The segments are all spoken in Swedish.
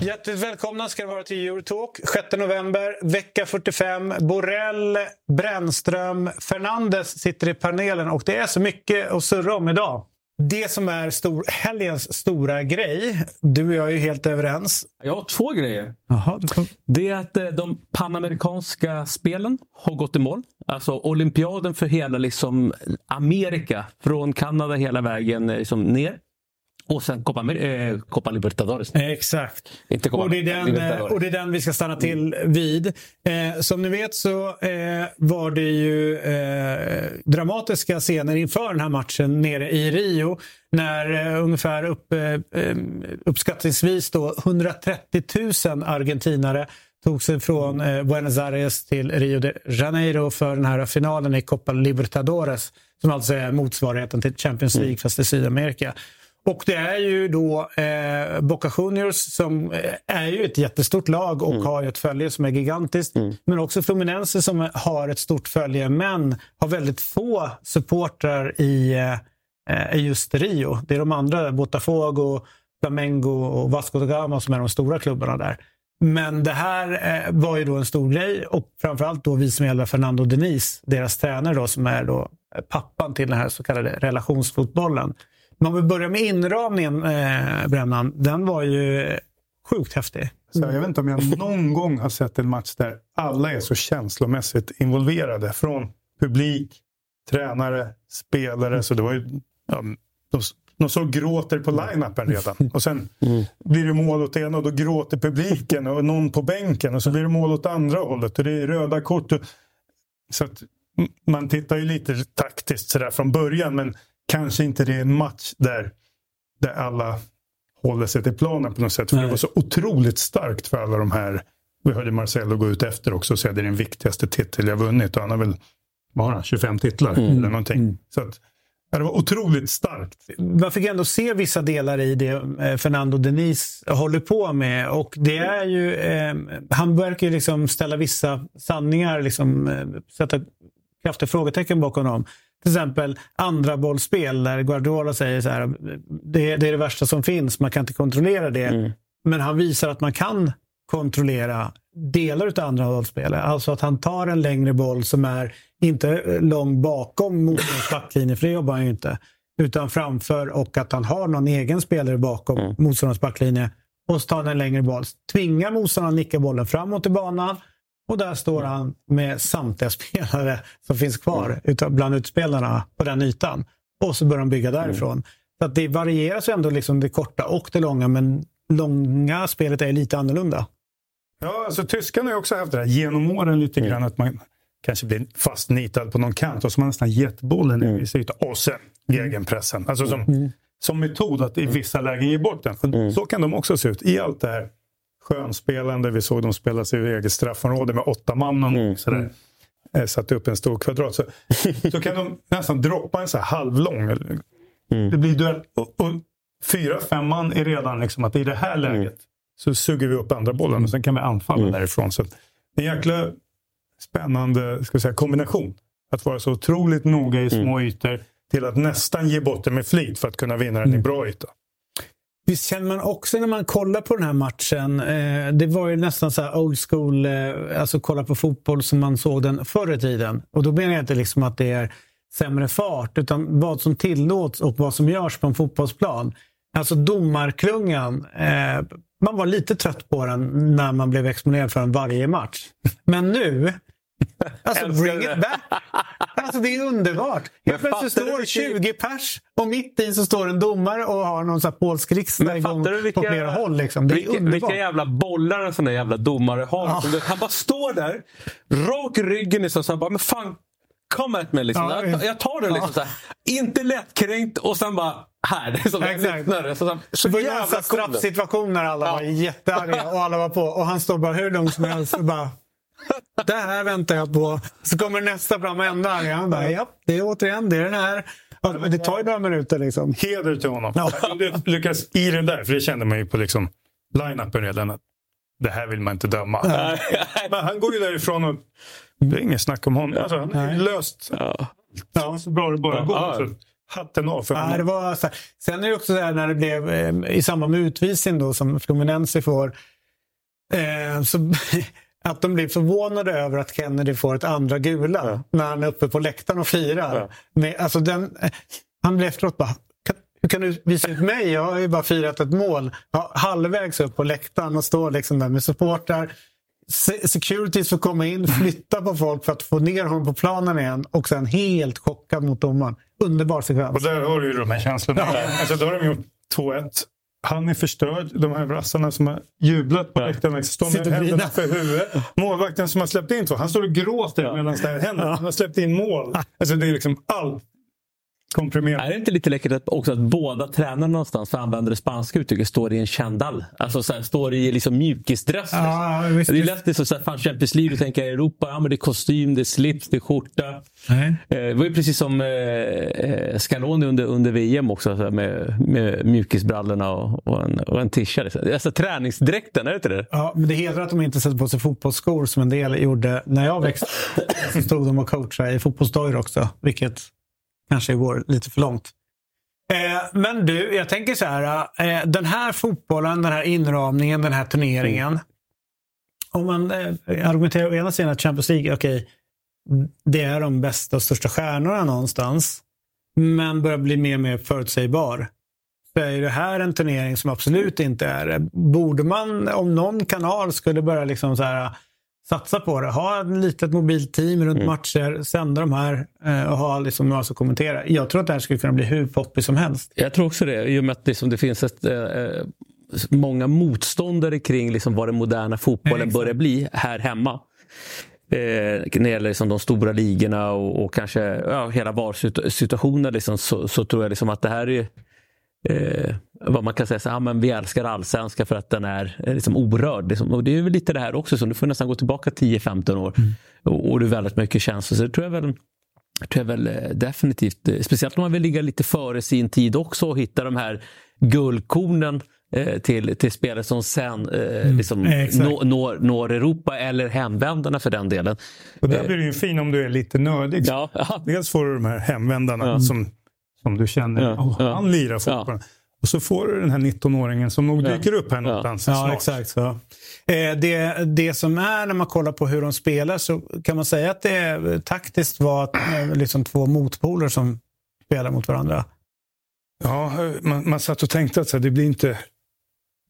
Hjärtligt välkomna ska det vara till Eurotalk. 6 november, vecka 45. Borrell, Brännström, Fernandes sitter i panelen och det är så mycket att surra om idag. Det som är stor, helgens stora grej, du och jag är ju helt överens. Jag har två grejer. Kom... Det är att eh, de panamerikanska spelen har gått i mål. Alltså olympiaden för hela liksom Amerika. Från Kanada hela vägen eh, liksom ner. Och sen Copa, eh, Copa Libertadores. Exakt. Inte Copa och, det är den, Libertadores. och det är den vi ska stanna till vid. Eh, som ni vet så eh, var det ju eh, dramatiska scener inför den här matchen nere i Rio. När eh, ungefär upp, eh, uppskattningsvis då 130 000 argentinare tog sig från eh, Buenos Aires till Rio de Janeiro för den här finalen i Copa Libertadores. Som alltså är motsvarigheten till Champions League fast i Sydamerika. Och det är ju då eh, Boca Juniors som eh, är ju ett jättestort lag och har ju ett följe som är gigantiskt. Men också Fluminense som har ett stort följe men har väldigt få supportrar i, eh, just Rio. Det är de andra, Botafogo, Flamengo och Vasco da Gama som är de stora klubbarna där. Men det här eh, var ju då en stor grej och framförallt då vi som gäller Fernando Denis, deras tränare då som är då pappan till den här så kallade relationsfotbollen. Men om vi börjar med inramningen, eh, Brännan. Den var ju sjukt häftig. Så jag vet inte om jag någon gång har sett en match där alla är så känslomässigt involverade. Från publik, tränare, spelare. Så det var ju, ja, de, de så gråter på line-upen redan. Och sen blir det mål åt ena och då gråter publiken och någon på bänken. Och så blir det mål åt andra hållet och det är röda kort. Och, så att man tittar ju lite taktiskt sådär från början. Men kanske inte det är en match där, där alla håller sig till planen på något sätt. För det var så otroligt starkt för alla de här. Vi hörde Marcelo gå ut efter också och säga att det är den viktigaste titel jag vunnit. Och han har väl, han, 25 titlar eller någonting. Så att, det var otroligt starkt. Man fick ändå se vissa delar i det eh, Fernando Denis håller på med. Och det är ju, eh, han verkar ju liksom ställa vissa sanningar, liksom, eh, sätta kraftiga frågetecken bakom dem. Till exempel andra bollspel där Guardiola säger så här, det, det är det värsta som finns, man kan inte kontrollera det. Men han visar att man kan kontrollera delar av andra bollspel. Alltså att han tar en längre boll som är inte lång bakom motståndarens backlinje, för det jobbar han ju inte. Utan framför och att han har någon egen spelare bakom mm. motståndarens backlinje. Och så tar han en längre boll. Tvingar motståndaren att nicka bollen framåt i banan. Och där står han med samtliga spelare som finns kvar utav, bland utspelarna på den ytan. Och så börjar de bygga därifrån. Så att det varierar ju ändå liksom det korta och det långa, men långa spelet är lite annorlunda. Ja, alltså tyskarna har ju också haft det där genom åren lite grann att man kanske blir fastnitad på någon kant och så har man nästan gett bollen mm. i yta. Och sen gegenpressen. Alltså som, som metod att i vissa lägen ge bort den. Så kan de också se ut i allt det här skönspelande. Vi såg dem spela sig i eget straffområde med åtta man och mm. sådär. Mm. Satte upp en stor kvadrat. Så, så kan de nästan droppa en så här halvlång. Mm. Det blir duell. Och, och fyra, fem man är redan liksom att i det här läget så suger vi upp andra bollen och sen kan vi anfalla Mm. därifrån. Så det är en jäkla spännande ska säga, kombination. Att vara så otroligt noga i små ytor till att nästan ge bort den med flit för att kunna vinna den i bra yta. Visst känner man också när man kollar på den här matchen, eh, det var ju nästan så här old school, eh, alltså kolla på fotboll som man såg den förr i tiden. Och då menar jag inte liksom att det är sämre fart, utan vad som tillåts och vad som görs på en fotbollsplan. Alltså domarklungan, eh, man var lite trött på den när man blev exponerad för den varje match. Men nu, alltså bring it back! Alltså det är underbart. Helt plötsligt står vilken- 20 pers och mitt i så står en domare och har någon sån här polsk riksdag igång vilka, på flera håll. Liksom. Det är vilka, underbart. vilka jävla bollar en sån där jävla domare har. Ja. Han bara står där, rak i ryggen liksom, så han bara, men fan, kom at mig liksom. Ja, jag, jag tar det liksom så här. Inte lättkränkt och sen bara, här. Som Exakt. Så, så, så jävla här straffsituation när alla var jättearga och alla var på. Och han står bara hur långt som helst och bara det här väntar jag på. Så kommer nästa fram ännu argare. Han bara, ja, det är återigen, det är den här. Ja, men Det tar ju några minuter liksom. Heder till honom. Ja. Du lyckas i det där, för det kände man ju på liksom line-upen redan. Att det här vill man inte döma. Men han går ju därifrån och det är inget snack om honom. Alltså, han har ju löst Ja. ja. så bra det bara går. Ja. Så hatten av för Ja, honom. det var så här. Sen är det också så här när det blev eh, i samband med utvisning då som Fluminense får. Eh, så, att de blir förvånade över att Kennedy får ett andra gula när han är uppe på läktaren och firar. Ja. Med, alltså den, eh, han blev efteråt bara "Kan- hur kan du visa ut mig? Jag har ju bara firat ett mål. Ja, halvvägs upp på läktaren och står liksom där med supportrar. Se- Securities får komma in, flytta på folk för att få ner honom på planen igen och sen helt chockad mot domaren. Underbar sekvens. Och där har du ju de här känslorna. Alltså, då har de gjort 2-1. Han är förstörd. De här brassarna som har jublat på läktaren står med händerna för huvudet. Målvakten som har släppt in två, han står och gråter medan det här händer. Han har släppt in mål. Alltså det är liksom allt komprimerat. Är det inte lite läckert att, också att båda tränarna någonstans, för att använda det spanska uttrycket, står i en kändall? Alltså så här, står i liksom mjukisdress. Ja, visst, det är lätt det så, så här, fan Champions League, du tänker Europa, ja men det är kostym, det är slips, det är skjorta. Nej. Eh, Det var ju precis som eh, eh, Scaloni under, under VM också så här, med, med mjukisbrallorna och, och en, och en tisha. liksom. Alltså träningsdräkten, är det inte det? Ja, men det hedrar att de inte sätter på sig fotbollsskor som en del gjorde när jag växte Så stod de och coachade i fotbollsdojor också, vilket kanske går lite för långt. Eh, men du, jag tänker så här. Eh, den här fotbollen, den här inramningen, den här turneringen. Om man eh, argumenterar å ena sidan att Champions League, okej, det är de bästa och största stjärnorna någonstans. Men börjar bli mer och mer förutsägbar. Så är det här en turnering som absolut inte är det. Borde man, om någon kanal skulle börja liksom så här, satsa på det, ha ett litet mobilt team runt matcher, sända de här eh, och ha liksom några som kommenterar. Jag tror att det här skulle kunna bli hur poppigt som helst. Jag tror också det, i och med att liksom det finns ett, eh, eh, många motståndare kring liksom vad den moderna fotbollen Exakt. börjar bli här hemma. Eh, när det gäller liksom de stora ligorna och, och kanske ja, hela VAR-situationen liksom, så, så tror jag liksom att det här är eh, vad man kan säga, så, ja, men vi älskar allsvenska för att den är eh, liksom orörd. Liksom. Och det är väl lite det här också, så du får nästan gå tillbaka 10-15 år och, och det är väldigt mycket känslor. Så det tror jag väl tror jag väl eh, definitivt, eh, speciellt om man vill ligga lite före sin tid också och hitta de här guldkornen till, till spelare som sen eh, liksom exakt. når, når, når Europa eller hemvändarna för den delen. Och där blir det ju fin om du är lite nördig. Ja, ja. Dels får du de här hemvändarna Ja. som, som du känner, Ja, "Åh, ja. han lirar fotboll. Och så får du den här 19-åringen som nog dyker upp här någonstans Ja, snart. exakt så. Eh, det, det som är när man kollar på hur de spelar så kan man säga att det är taktiskt var eh, liksom två motpoler som spelar mot varandra. Ja, man, man satt och tänkte att så här, det blir inte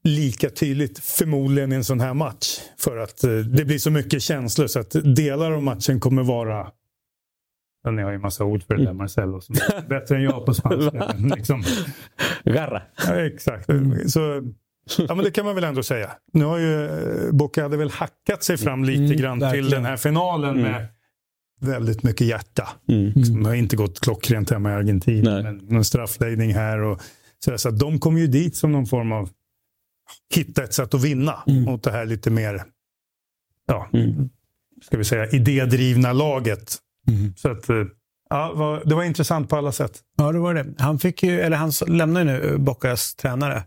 lika tydligt förmodligen i en sån här match. För att eh, det blir så mycket känslor så att delar av matchen kommer vara Ja, ni har ju massa ord för det där Marcelo som är bättre än jag på spanska. liksom, Garra. ja, exakt. Så, ja, men det kan man väl ändå säga. Nu har ju eh, Boca hade väl hackat sig fram lite Mm, grann till verkligen. den här finalen med väldigt mycket hjärta. Mm. Det har inte gått klockrent hemma i Argentina. Nej. Men någon straffläggning här. Och, så, där. så de kom ju dit som någon form av hitta ett sätt att vinna mot det här lite mer ja, Mm. ska vi säga, idédrivna laget. Så att, eh, ja, det var intressant på alla sätt. Ja, det var det. Han, fick ju, eller han lämnar ju nu Boccas tränare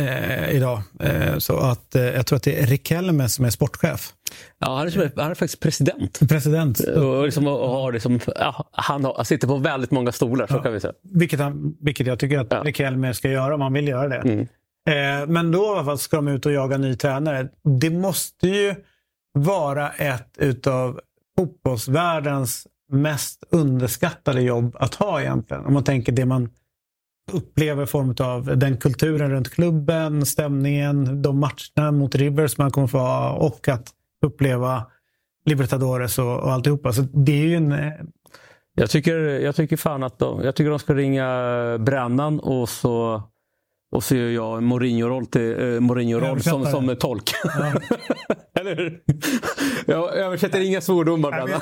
eh, idag. Eh, så att eh, jag tror att det är Riquelme som är sportchef. Ja, han, är, han är faktiskt president. President. Och liksom, och har liksom, ja, han, har, sitter på väldigt många stolar, så kan vi säga. Vilket, han, vilket jag tycker att Ja. Riquelme ska göra om han vill göra det. Mm. Eh, men då i alla fall ska de ut och jaga ny tränare. Det måste ju vara ett utav fotbollsvärldens mest underskattade jobb att ha egentligen. Om man tänker det man upplever i form av den kulturen runt klubben, stämningen, de matcherna mot Rivers man kommer få ha och att uppleva Libertadores och, och alltihopa. Så det är ju en... Eh, jag tycker, jag tycker fan att de, jag tycker de ska ringa Brännan och så och så gör jag Mourinho-roll eh, Mourinho-roll som, som tolk. Eller hur? Jag översätter inga svordomar Nej, men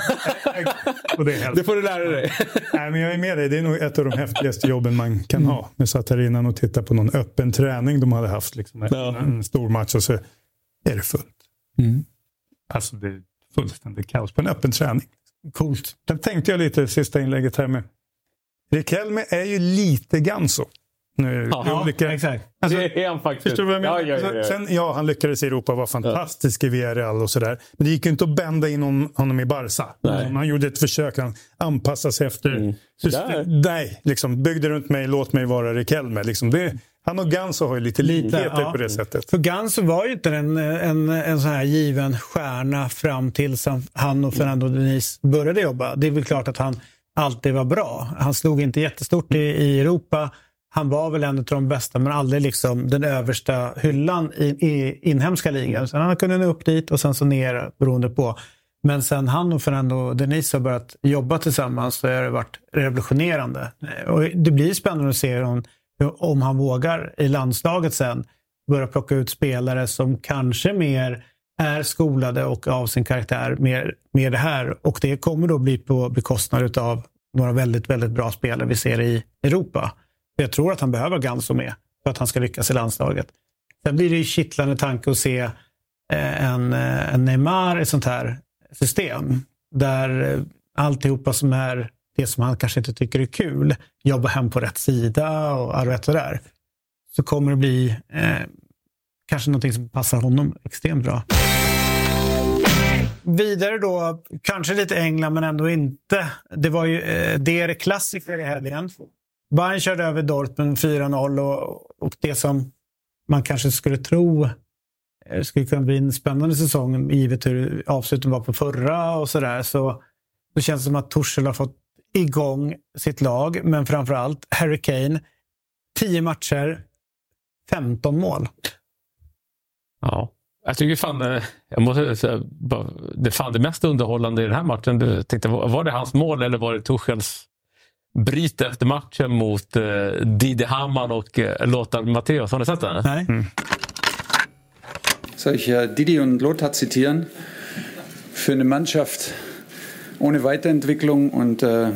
och det, är Det får du lära dig. nej, men jag är med dig. Det är nog ett av de häftigaste jobben man kan ha. Jag satt här innan och tittade på någon öppen träning de hade haft. Liksom, en, Ja. en stor match och så är det fullt. Alltså det är fullständigt kaos på en öppen träning. Coolt. Sen tänkte jag lite i sista inlägget här med. Riquelme är ju lite Ganso. Nu. Ja, exakt. Alltså, det är han faktiskt. Förstår du vad jag menar? Ja, ja, ja, ja. Sen, ja, han lyckades i Europa var fantastisk i Villarreal och sådär. Men det gick ju inte att bända in honom, i Barca. Nej. Han gjorde ett försök, han anpassade sig efter... Mm. Där. Nej, liksom, byggde runt mig, låt mig vara Riquelme. Liksom, det, han och Ganso har ju lite likheter ja. på det sättet. För Gans var ju inte en, en, en sån här given stjärna fram tills han- han och Fernando Diniz började jobba. Det är väl klart att han alltid var bra. Han slog inte jättestort i, i Europa. Han var väl en av de bästa men aldrig liksom den översta hyllan i, i inhemska ligan. Sen han kunde nå upp dit och sen så ner beroende på. Men sen han och Fernando Denis har börjat jobba tillsammans så har det varit revolutionerande. Och det blir spännande att se om, om han vågar i landslaget sen börja plocka ut spelare som kanske mer är skolade och av sin karaktär med, med det här. Och det kommer då bli på bekostnad av några väldigt, väldigt bra spelare vi ser i Europa. Jag tror att han behöver Ganso med för att han ska lyckas i landslaget. Sen blir det ju kittlande tanke att se eh, en, eh, en Neymar i ett sånt här system. Där eh, alltihopa som är det som han kanske inte tycker är kul, jobba hem på rätt sida och allt rätt och där. Så kommer det bli eh, kanske någonting som passar honom extremt bra. Vidare då, kanske lite England men ändå inte. Det var ju eh, DR klassiker i helgen. Bayern körde över Dortmund 4-0 och, och det som man kanske skulle tro eh, skulle kunna bli en spännande säsong givet hur avsluten var på förra och sådär. Så det känns som att Torshäll har fått igång sitt lag, men framförallt Harry Kane. 10 matcher, 15 mål. Ja. Jag tycker fan, eh, jag måste säga, det, fan, det mest underhållande i den här matchen, du tänkte, var det hans mål eller var det Torshälls? Bryt efter matchen mot eh, Didi Hamann och eh, Lothar Matthäus? Har ni sett den? Nej? Soll ich äh, Didi und Lothar zitieren? Für eine Mannschaft ohne Weiterentwicklung und äh,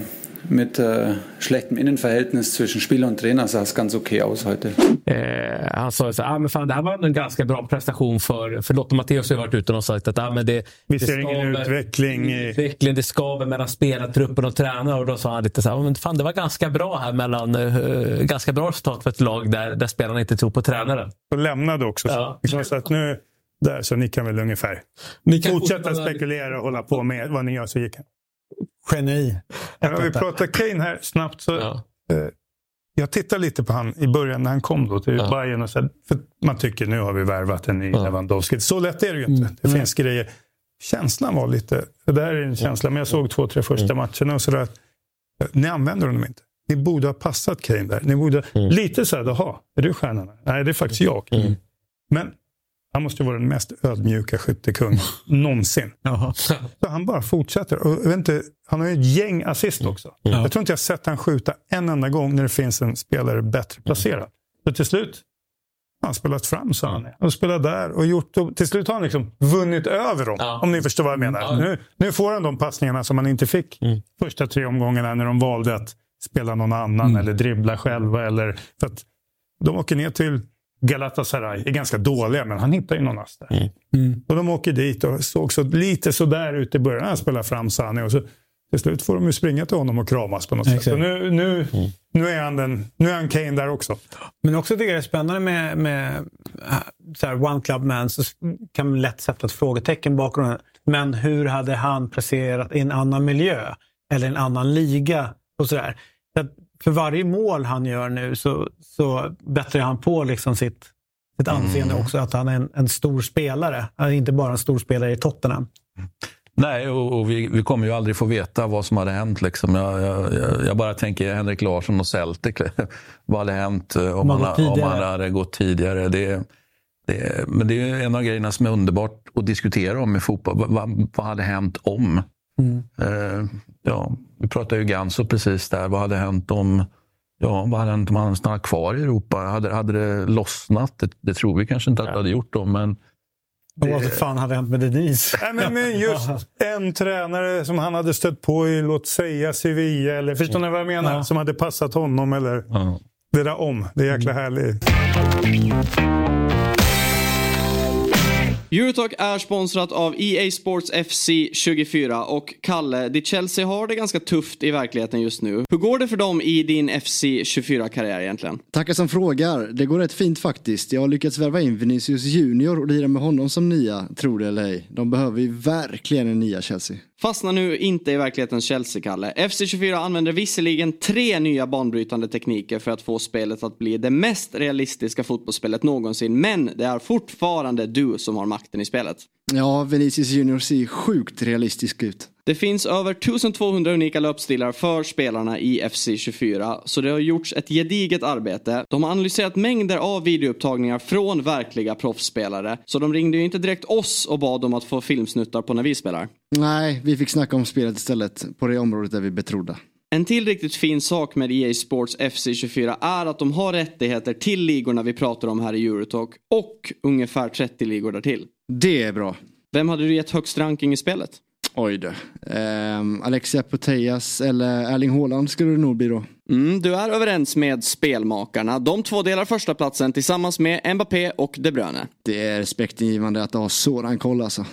mit äh, schlechtem Innenverhältnis zwischen Spieler und Trainer sah es ganz okay aus heute. Eh, han sa ju så här, ah, men fan, det här var en ganska bra prestation för, för Lothar Matthäus har ju varit ute och sagt att ah, men det, Vi det ser ingen utveckling utveckling, det skaver mellan spelartruppen och tränare. Och då sa han lite så här, "Ah, men fan, det var ganska bra här mellan, eh, ganska bra resultat för ett lag där, där spelarna inte tror på tränaren. Och lämnade också. Ja. Så, så att nu, där, så ni kan väl ungefär Ni kan fortsätta- spekulera och hålla på med vad ni gör så gick han. Geni. Ja, vi pratar Kane här snabbt. Så, Ja. eh, jag tittade lite på han i början när han kom då till Ja. Bayern och så, här, för man tycker nu har vi värvat en ny Ja. Lewandowski. Så lätt är det ju inte. Mm. Det finns grejer. Känslan var lite, det där är en känsla, men jag såg två, tre första matcherna och sådär. Ni använder honom inte. Ni borde ha passat Kane där. Ni borde, Lite så här, jaha, är du stjärnan? Nej, det är faktiskt jag. Men han måste vara den mest ödmjuka skyttekung någonsin. Jaha. Så han bara fortsätter. Och vet inte, han har ju ett gäng assist också. Jag tror inte jag sett han skjuta en enda gång när det finns en spelare bättre placerad. Så till slut har han spelat fram så han är. Och spelat där och gjort. Och till slut har han liksom vunnit över dem. Ja. Om ni förstår vad jag menar. Ja. Nu, nu får han de passningarna som han inte fick första tre omgångarna när de valde att spela någon annan eller dribbla själva. Eller, för att de åker ner till Galatasaray, är ganska dåliga men han hittar ju någon ass där. Och de åker dit och såg så, lite sådär ut i början. Han spelar fram Sani och så till slut får de ju springa till honom och kramas på något sätt. Exakt. Så nu, nu, nu, är han den, nu är han Kane där också. Men också tycker jag det är spännande med, med äh, så här, One Club Man så kan man lätt sätta ett frågetecken bakom det. Men hur hade han presterat i en annan miljö eller en annan liga? och sådär. Så att För varje mål han gör nu så, så bättrar han på liksom sitt, sitt anseende också. Att han är en, en stor spelare. Han är inte bara en stor spelare i Tottenham. Nej, och, och vi, vi kommer ju aldrig få veta vad som hade hänt. Liksom. Jag, jag, jag- bara tänker Henrik Larsson och Celtic. vad hade hänt eh, om, han, om han hade gått tidigare? Det, det, men det är en av grejerna som är underbart att diskutera om i fotboll. Vad, vad, vad hade hänt om? Eh, ja, vi pratade ju Ganso precis där. Vad hade hänt om Ja, vad hade hänt om han stannat kvar i Europa? Hade, hade det lossnat? Det, det tror vi kanske inte att det hade gjort då, men Och vad fan hade hänt med Denise? Nej, men, men just en tränare som han hade stött på i, låt säga Sevilla, eller förstår ni vad jag menar? Ja. Som hade passat honom. Eller ja. det där om. Det är jäkla härligt. Eurotalk är sponsrat av EA Sports FC 24 och Kalle, ditt Chelsea har det ganska tufft i verkligheten just nu. Hur går det för dem i din FC 24-karriär egentligen? Tackar som frågar. Det går rätt fint faktiskt. Jag har lyckats värva in Vinicius Junior och lira med honom som nia, tror det eller ej. De behöver ju verkligen en nia Chelsea. Fastna nu inte i verklighetens Chelsea-Kalle. FC24 använder visserligen tre nya banbrytande tekniker för att få spelet att bli det mest realistiska fotbollsspelet någonsin, men det är fortfarande du som har makten i spelet. Ja, Vinicius Junior ser sjukt realistisk ut. Det finns över 1200 unika löpstilar för spelarna i FC24, så det har gjorts ett gediget arbete. De har analyserat mängder av videoupptagningar från verkliga proffsspelare, så de ringde ju inte direkt oss och bad om att få filmsnuttar på när vi spelar. Nej, vi fick snacka om spelet istället, på det området där vi betrodda. En till riktigt fin sak med EA Sports FC24 är att de har rättigheter till ligorna vi pratar om här i Eurotalk och ungefär 30 ligor därtill. Det är bra. Vem hade du gett högst ranking i spelet? Oj då. Um, Alexia Putellas eller Erling Haaland skulle det nog bli då. Mm, du är överens med spelmakarna. De två delar första platsen tillsammans med Mbappé och De Bruyne. Det är respektingivande att ha sådan koll alltså.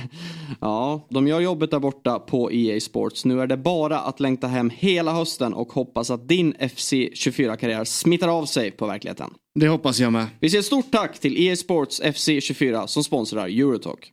ja, de gör jobbet där borta på EA Sports. Nu är det bara att längta hem hela hösten och hoppas att din FC24-karriär smittar av sig på verkligheten. Det hoppas jag med. Vi säger stort tack till EA Sports FC24 som sponsrar Eurotalk.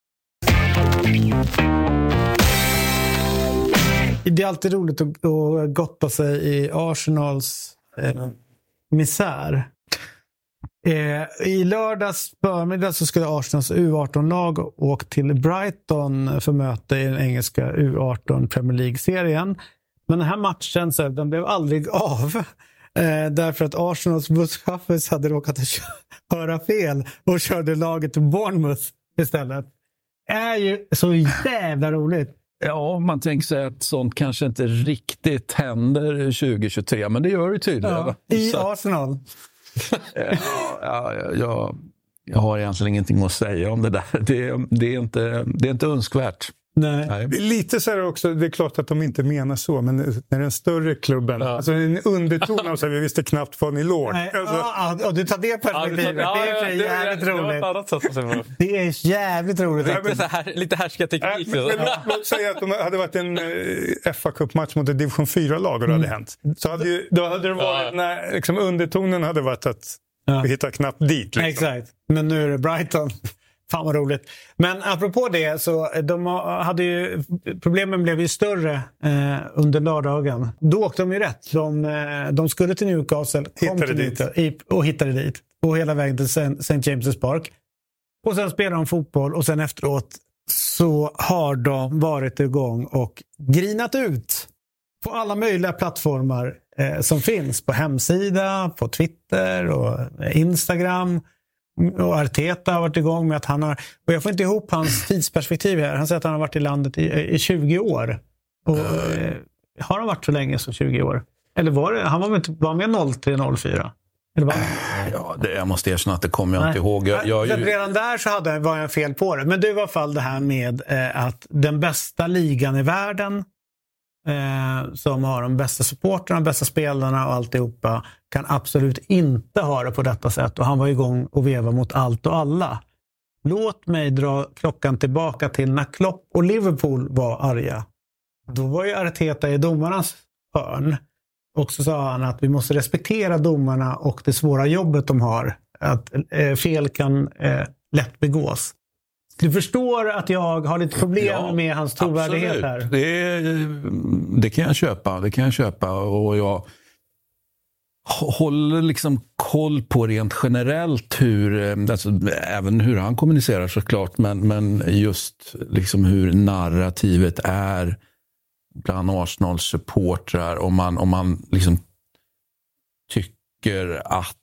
Det är alltid roligt att, att gotta sig i Arsenals eh, misär. Eh, I lördags förmiddag så skulle Arsenals U18-lag åka till Brighton för möte i den engelska U18 Premier League-serien. Men den här matchen så, den blev aldrig av. Eh, därför att Arsenals busschaufförs hade råkat höra fel och körde laget till Bournemouth istället. Det är ju så jävla roligt. Ja, man tänker sig att sånt kanske inte riktigt händer 2023, men det gör det tydligen. Ja, I Arsenal. ja, ja, jag, jag har egentligen ingenting att säga om det där. Det, det, är, inte, det är inte önskvärt. Nej. Nej. Lite så här också, det är klart att de inte menar så, men när den större klubben, ja. alltså en underton av så vi visste knappt vad ni låg. Nej, alltså, ja, och du tar det perspektivet, ja, det är det, jävligt det, roligt. Det är jävligt roligt. Det är så här, lite härskarteknik. Äh, låt, låt säga att de hade varit en uh, fa Cup-match mot ett division 4-lag och det hade mm. hänt. Så hade ju, då hade det varit, när liksom, undertonen hade varit att vi hittar knappt dit. Liksom. Exakt, men nu är det Brighton. Fan vad roligt. Men apropå det så de hade ju, problemen blev ju större eh, under lördagen. Då åkte de ju rätt. De, eh, de skulle till Newcastle hittade till dit. Newcastle, och hittade dit. Och hela vägen till St. James' Park. Och sen spelade de fotboll och sen efteråt så har de varit igång och grinat ut på alla möjliga plattformar eh, som finns. På hemsida, på Twitter och Instagram. Och Arteta har varit igång med att han har... Och jag får inte ihop hans tidsperspektiv här. Han säger att han har varit i landet i, i 20 år. Och, eh, har han varit så länge som 20 år? Eller var det, han var, med, var med 03-04? Eller var ja, det, jag måste erkänna att det kommer jag Nej. inte ihåg. Jag, jag, jag, redan där så hade, var jag fel på det. Men det var i alla fall det här med eh, att den bästa ligan i världen eh, som har de bästa supportrarna, de bästa spelarna och alltihopa kan absolut inte ha det på detta sätt. Och han var igång och vevade mot allt och alla. Låt mig dra klockan tillbaka till när Klopp och Liverpool var arga. Då var ju Arteta i domarnas hörn. Och så sa han att vi måste respektera domarna och det svåra jobbet de har. Att eh, fel kan eh, lätt begås. Du förstår att jag har lite problem ja, med hans trovärdighet här? Det, det, kan jag köpa. Det kan jag köpa. Och jag håller liksom koll på rent generellt hur, eh, alltså, även hur han kommunicerar såklart, men, men just liksom hur narrativet är bland Arsenals supportrar. Om man, om man liksom tycker att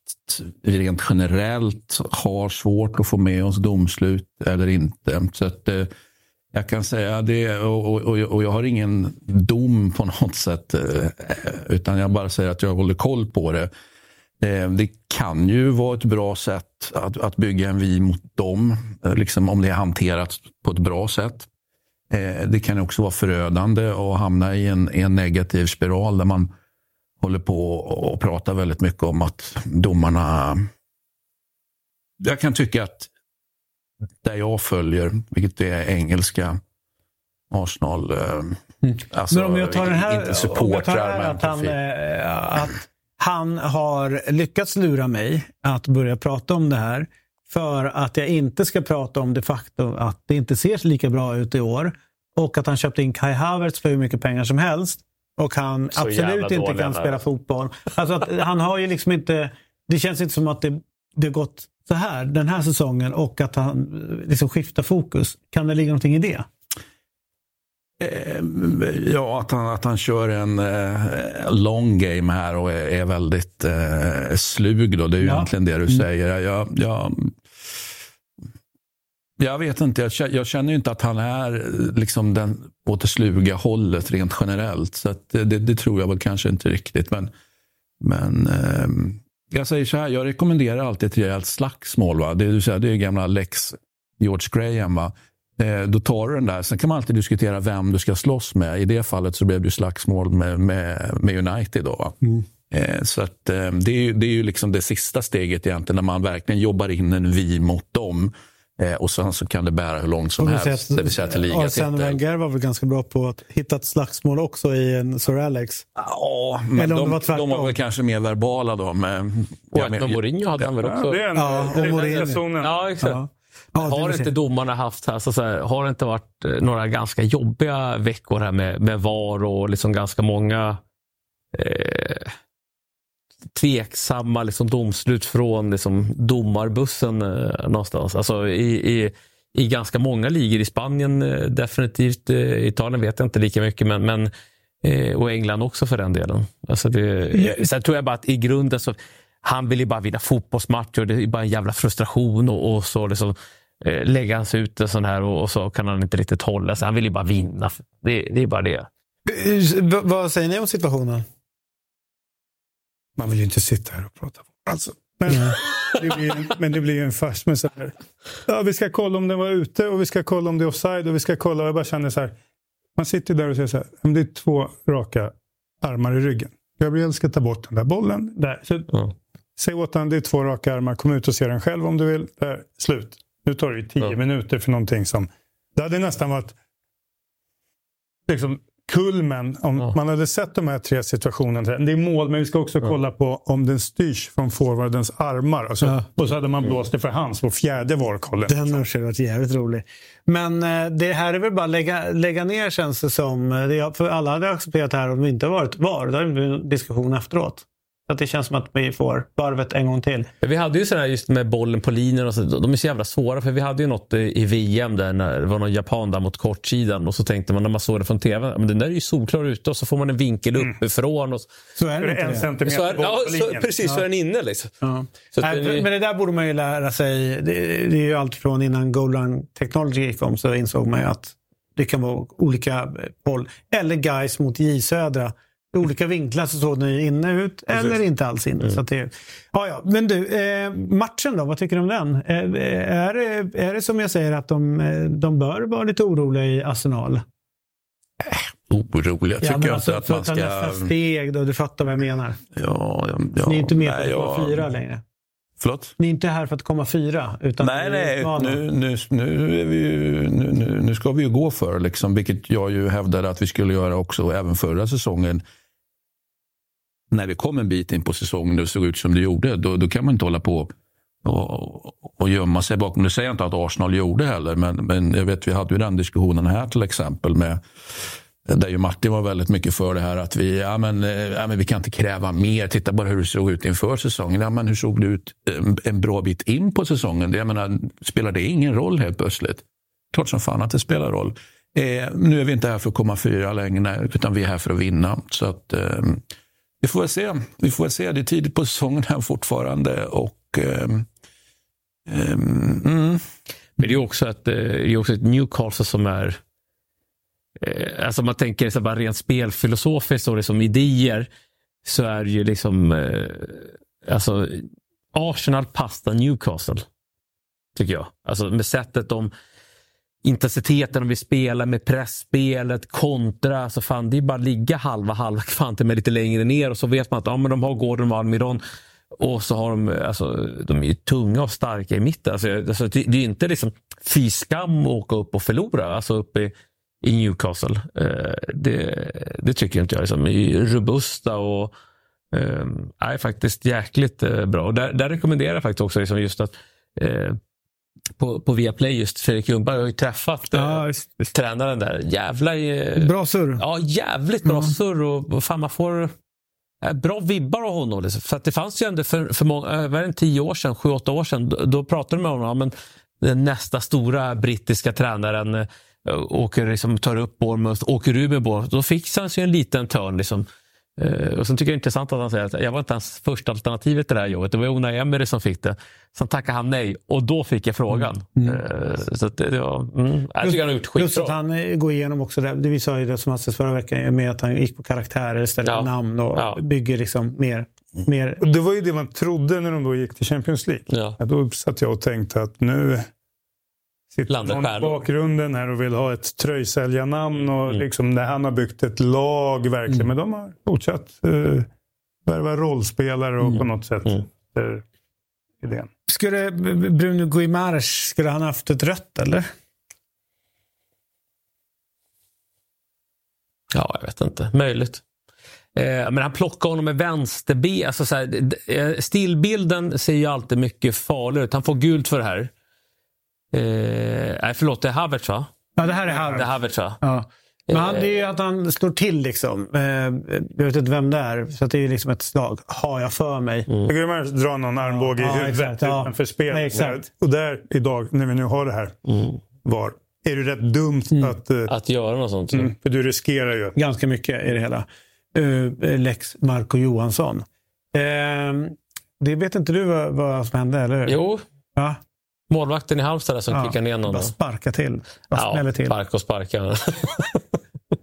vi rent generellt har svårt att få med oss domslut eller inte. Så att, eh, jag kan säga det och, och, och, jag har ingen dom på något sätt. Eh, utan jag bara säger att jag håller koll på det. Eh, det kan ju vara ett bra sätt att, att bygga en vi mot dem. Eh, liksom om det är hanterat på ett bra sätt. Det kan också vara förödande att hamna i en, en negativ spiral där man håller på och pratar väldigt mycket om att domarna... Jag kan tycka att där jag följer, vilket är engelska Arsenal. Mm. Alltså, men om jag tar den här, inte supportrar, att han, att han har lyckats lura mig att börja prata om det här för att jag inte ska prata om det faktum att det inte ser lika bra ut i år och att han köpte in Kai Havertz för hur mycket pengar som helst och han Så absolut inte kan spela fotboll. Alltså att han har ju liksom inte... Det känns inte som att det, det gått så här den här säsongen och att han liksom skiftar fokus. Kan det ligga någonting i det? Eh, ja, att han, att han kör en eh, long game här och är, är väldigt eh, slug. Då. Det är ju ja. egentligen det du mm. säger. Jag, jag, jag vet inte. Jag, jag känner inte att han är liksom den åt det sluga hållet rent generellt. Så det, det, tror jag väl kanske inte riktigt. Men, men eh, jag säger så här. Jag rekommenderar alltid ett rejält slagsmål. Va? Det, det är gamla lex George Graham. Va? Eh, då tar du den där. Sen kan man alltid diskutera vem du ska slåss med. I det fallet så blev det slagsmål med, med, med United. Då, mm. eh, så att, eh, det, är, det är ju liksom det sista steget egentligen när man verkligen jobbar in en vi mot dem. Eh, och sen så kan det bära hur långt som helst. det vill säga till ligatitel. Arsene Wenger var väl ganska bra på att hitta ett slagsmål också i en Sir Alex? Ja, men Eller de, var de var väl kanske mer verbala då. Men, och ja, men, Mourinho hade han väl också? Ja, det är en, ja, och Mourinho. Ja, exakt. Ja. Ja, har inte domarna haft, alltså, så här, har det inte varit eh, några ganska jobbiga veckor här med, med VAR och liksom ganska många eh, tveksamma liksom, domslut från liksom, domarbussen eh, någonstans. Alltså, i, i, i ganska många ligor. I Spanien eh, definitivt. Eh, Italien vet jag inte lika mycket. men, men eh, och England också för den delen. Alltså det, sen tror jag bara att i grunden så han vill ju bara vinna fotbollsmatcher. Det är bara en jävla frustration och, och så liksom, eh, lägger han sig ut en sån här och, och, så kan han inte riktigt hålla sig. Han vill ju bara vinna. Det, det är bara det. Eh, vad säger ni om situationen? Man vill ju inte sitta här och prata. Alltså, men, det blir en, men det blir ju en fars med så här. Ja, vi ska kolla om den var ute och vi ska kolla om det är offside och vi ska kolla. Jag bara känner så här. Man sitter där och säger så här. Det är två raka armar i ryggen. Gabriel ska ta bort den där bollen. Där. Så, mm. Säg åt honom, det är två raka armar. Kom ut och se den själv om du vill. Där, slut. Nu tar det ju tio mm. minuter för någonting som... Det hade nästan varit liksom, kulmen om ja. man hade sett de här tre situationerna. Det är mål, men vi ska också ja. kolla på om den styrs från forwardens armar. Alltså, ja. Och så hade man blåst det för hands på fjärde VAR-kollen. Den har varit jävligt rolig. Men eh, det här är väl bara lägga, lägga ner känns det som. Det, för alla hade accepterat det här om det inte varit VAR. Det är en diskussion efteråt. Så att det känns som att vi får varvet en gång till. Vi hade ju sådär just med bollen på linjen. Och så, de är så jävla svåra. För vi hade ju något i VM där när det var någon japan där mot kortsidan. Och så tänkte man när man såg det från tv. Men den där är ju solklar ute och så får man en vinkel mm. uppifrån. Och så, så är det inte En centimeter så är, ja, så, Precis, ja. så är den inne. Liksom. Ja. Nej, det, men det där borde man ju lära sig. Det, det är ju allt från innan Goal Technology kom så insåg man ju att det kan vara olika håll. Eller guys mot J Södra olika vinklar så såg den inne ut Precis. eller inte alls inne. Mm. Så det, ja, ja. Men du, eh, matchen då? Vad tycker du om den? Eh, är, det, är det som jag säger att de, eh, de bör vara lite oroliga i Arsenal? Äh, oroliga tycker ja, jag alltså, inte att man ska... nästa steg då, du fattar vad jag menar. Ja, ja, ja. Ni är inte med på att komma fyra längre. Förlåt? Ni är inte här för att komma fyra? Utan nej, nej. Nu, nu, nu, är vi ju, nu, nu, nu ska vi ju gå för, liksom, vilket jag ju hävdade att vi skulle göra också även förra säsongen när vi kom en bit in på säsongen och det såg ut som det gjorde, då, då kan man inte hålla på och, och gömma sig bakom. Nu säger jag inte att Arsenal gjorde heller, men, men jag vet vi hade ju den diskussionen här till exempel med där ju Martin var väldigt mycket för det här att vi, ja men, ja men vi kan inte kräva mer. Titta bara hur det såg ut inför säsongen. Ja, men hur såg det ut en, en bra bit in på säsongen? Jag menar, spelar det ingen roll helt plötsligt? Klart som fan att det spelar roll. Eh, nu är vi inte här för att komma fyra längre, utan vi är här för att vinna. Så att, eh, vi får väl se. Vi får väl se. Det är tidigt på säsongen här fortfarande. Och, ehm, ehm, mm. Men det är också ett, eh, det är också ett Newcastle som är... Eh, alltså man tänker så bara rent spelfilosofiskt och liksom idéer så är det ju liksom... Eh, alltså Arsenal passar Newcastle. Tycker jag. Alltså med sättet de intensiteten om vi spelar med pressspelet, kontra. Alltså fan, det är bara att ligga halva halva kvanten med lite längre ner och så vet man att ja, men de har Gordon och Almiron. Och så har de, alltså, de är tunga och starka i mitten. Alltså, alltså, det, det är inte liksom fy skam att åka upp och förlora alltså uppe i, i Newcastle. Eh, det, det, tycker inte jag. Liksom. Är robusta och eh, är faktiskt jäkligt eh, bra. Och där, där rekommenderar jag faktiskt också liksom just att eh, på, på Viaplay just Fredrik Ljungberg har ju träffat ja, just, just. tränaren där. Jävla... Eh, bra surr. Ja, jävligt bra mm. surr. Och, och fan, man får eh, bra vibbar av honom. Liksom. För det fanns ju ändå för, för många, eh, var det tio år sedan, sju, åtta år sedan, då, då pratade de med honom. Men den nästa stora brittiska tränaren åker, liksom, tar upp Bournemouth, åker ur med Bournemouth. Då fick han sig en liten törn. Liksom. Uh, och sen tycker jag det är intressant att han säger att jag var inte ens första alternativet till det här jobbet. Det var Unai Emery som fick det. Sen tackade han nej och då fick jag frågan. Mm. Uh, så det, det var, mm, jag tycker han har gjort skitbra. Just att han eh, går igenom också det. det vi sa ju det som Hasses förra veckan med att han gick på karaktärer istället för namn och ja. bygger liksom mer. mer. Det var ju det man trodde när de då gick till Champions League. Ja. Då satt jag och tänkte att nu sitter någon i bakgrunden här och vill ha ett tröjsäljarnamn. Och mm. liksom, när han har byggt ett lag verkligen. Mm. Men de har fortsatt uh, värva rollspelare och mm. på något sätt. Mm. idén. Skulle Bruno Guimaraes, skulle han haft ett rött eller? Ja, jag vet inte. Möjligt. Eh, men han plockar honom med vänsterben. Alltså eh, stillbilden ser ju alltid mycket farlig ut. Han får gult för det här. Eh, nej, förlåt, det är Havertz va? Ja, det här är Havertz. Det är Havertz va? Ja. Men han, det är ju att han slår till liksom. Eh, jag vet inte vem det är, så det är liksom ett slag. Har jag för mig. Mm. Jag glömmer dra någon armbåge ja, i huvudet exakt, utanför spelet. Ja, och där idag, när vi nu har det här, mm. var är det rätt dumt mm. att... Uh, att göra något sånt. Mm, för du riskerar ju. Ganska mycket i det hela. Uh, Lex Marco Johansson. Uh, det vet inte du vad, vad som hände, eller hur? Jo. Ja. Målvakten i Halmstad som ja, kickar ner någon. Bara sparka till. Bara ja, smäller till. Sparka och sparka.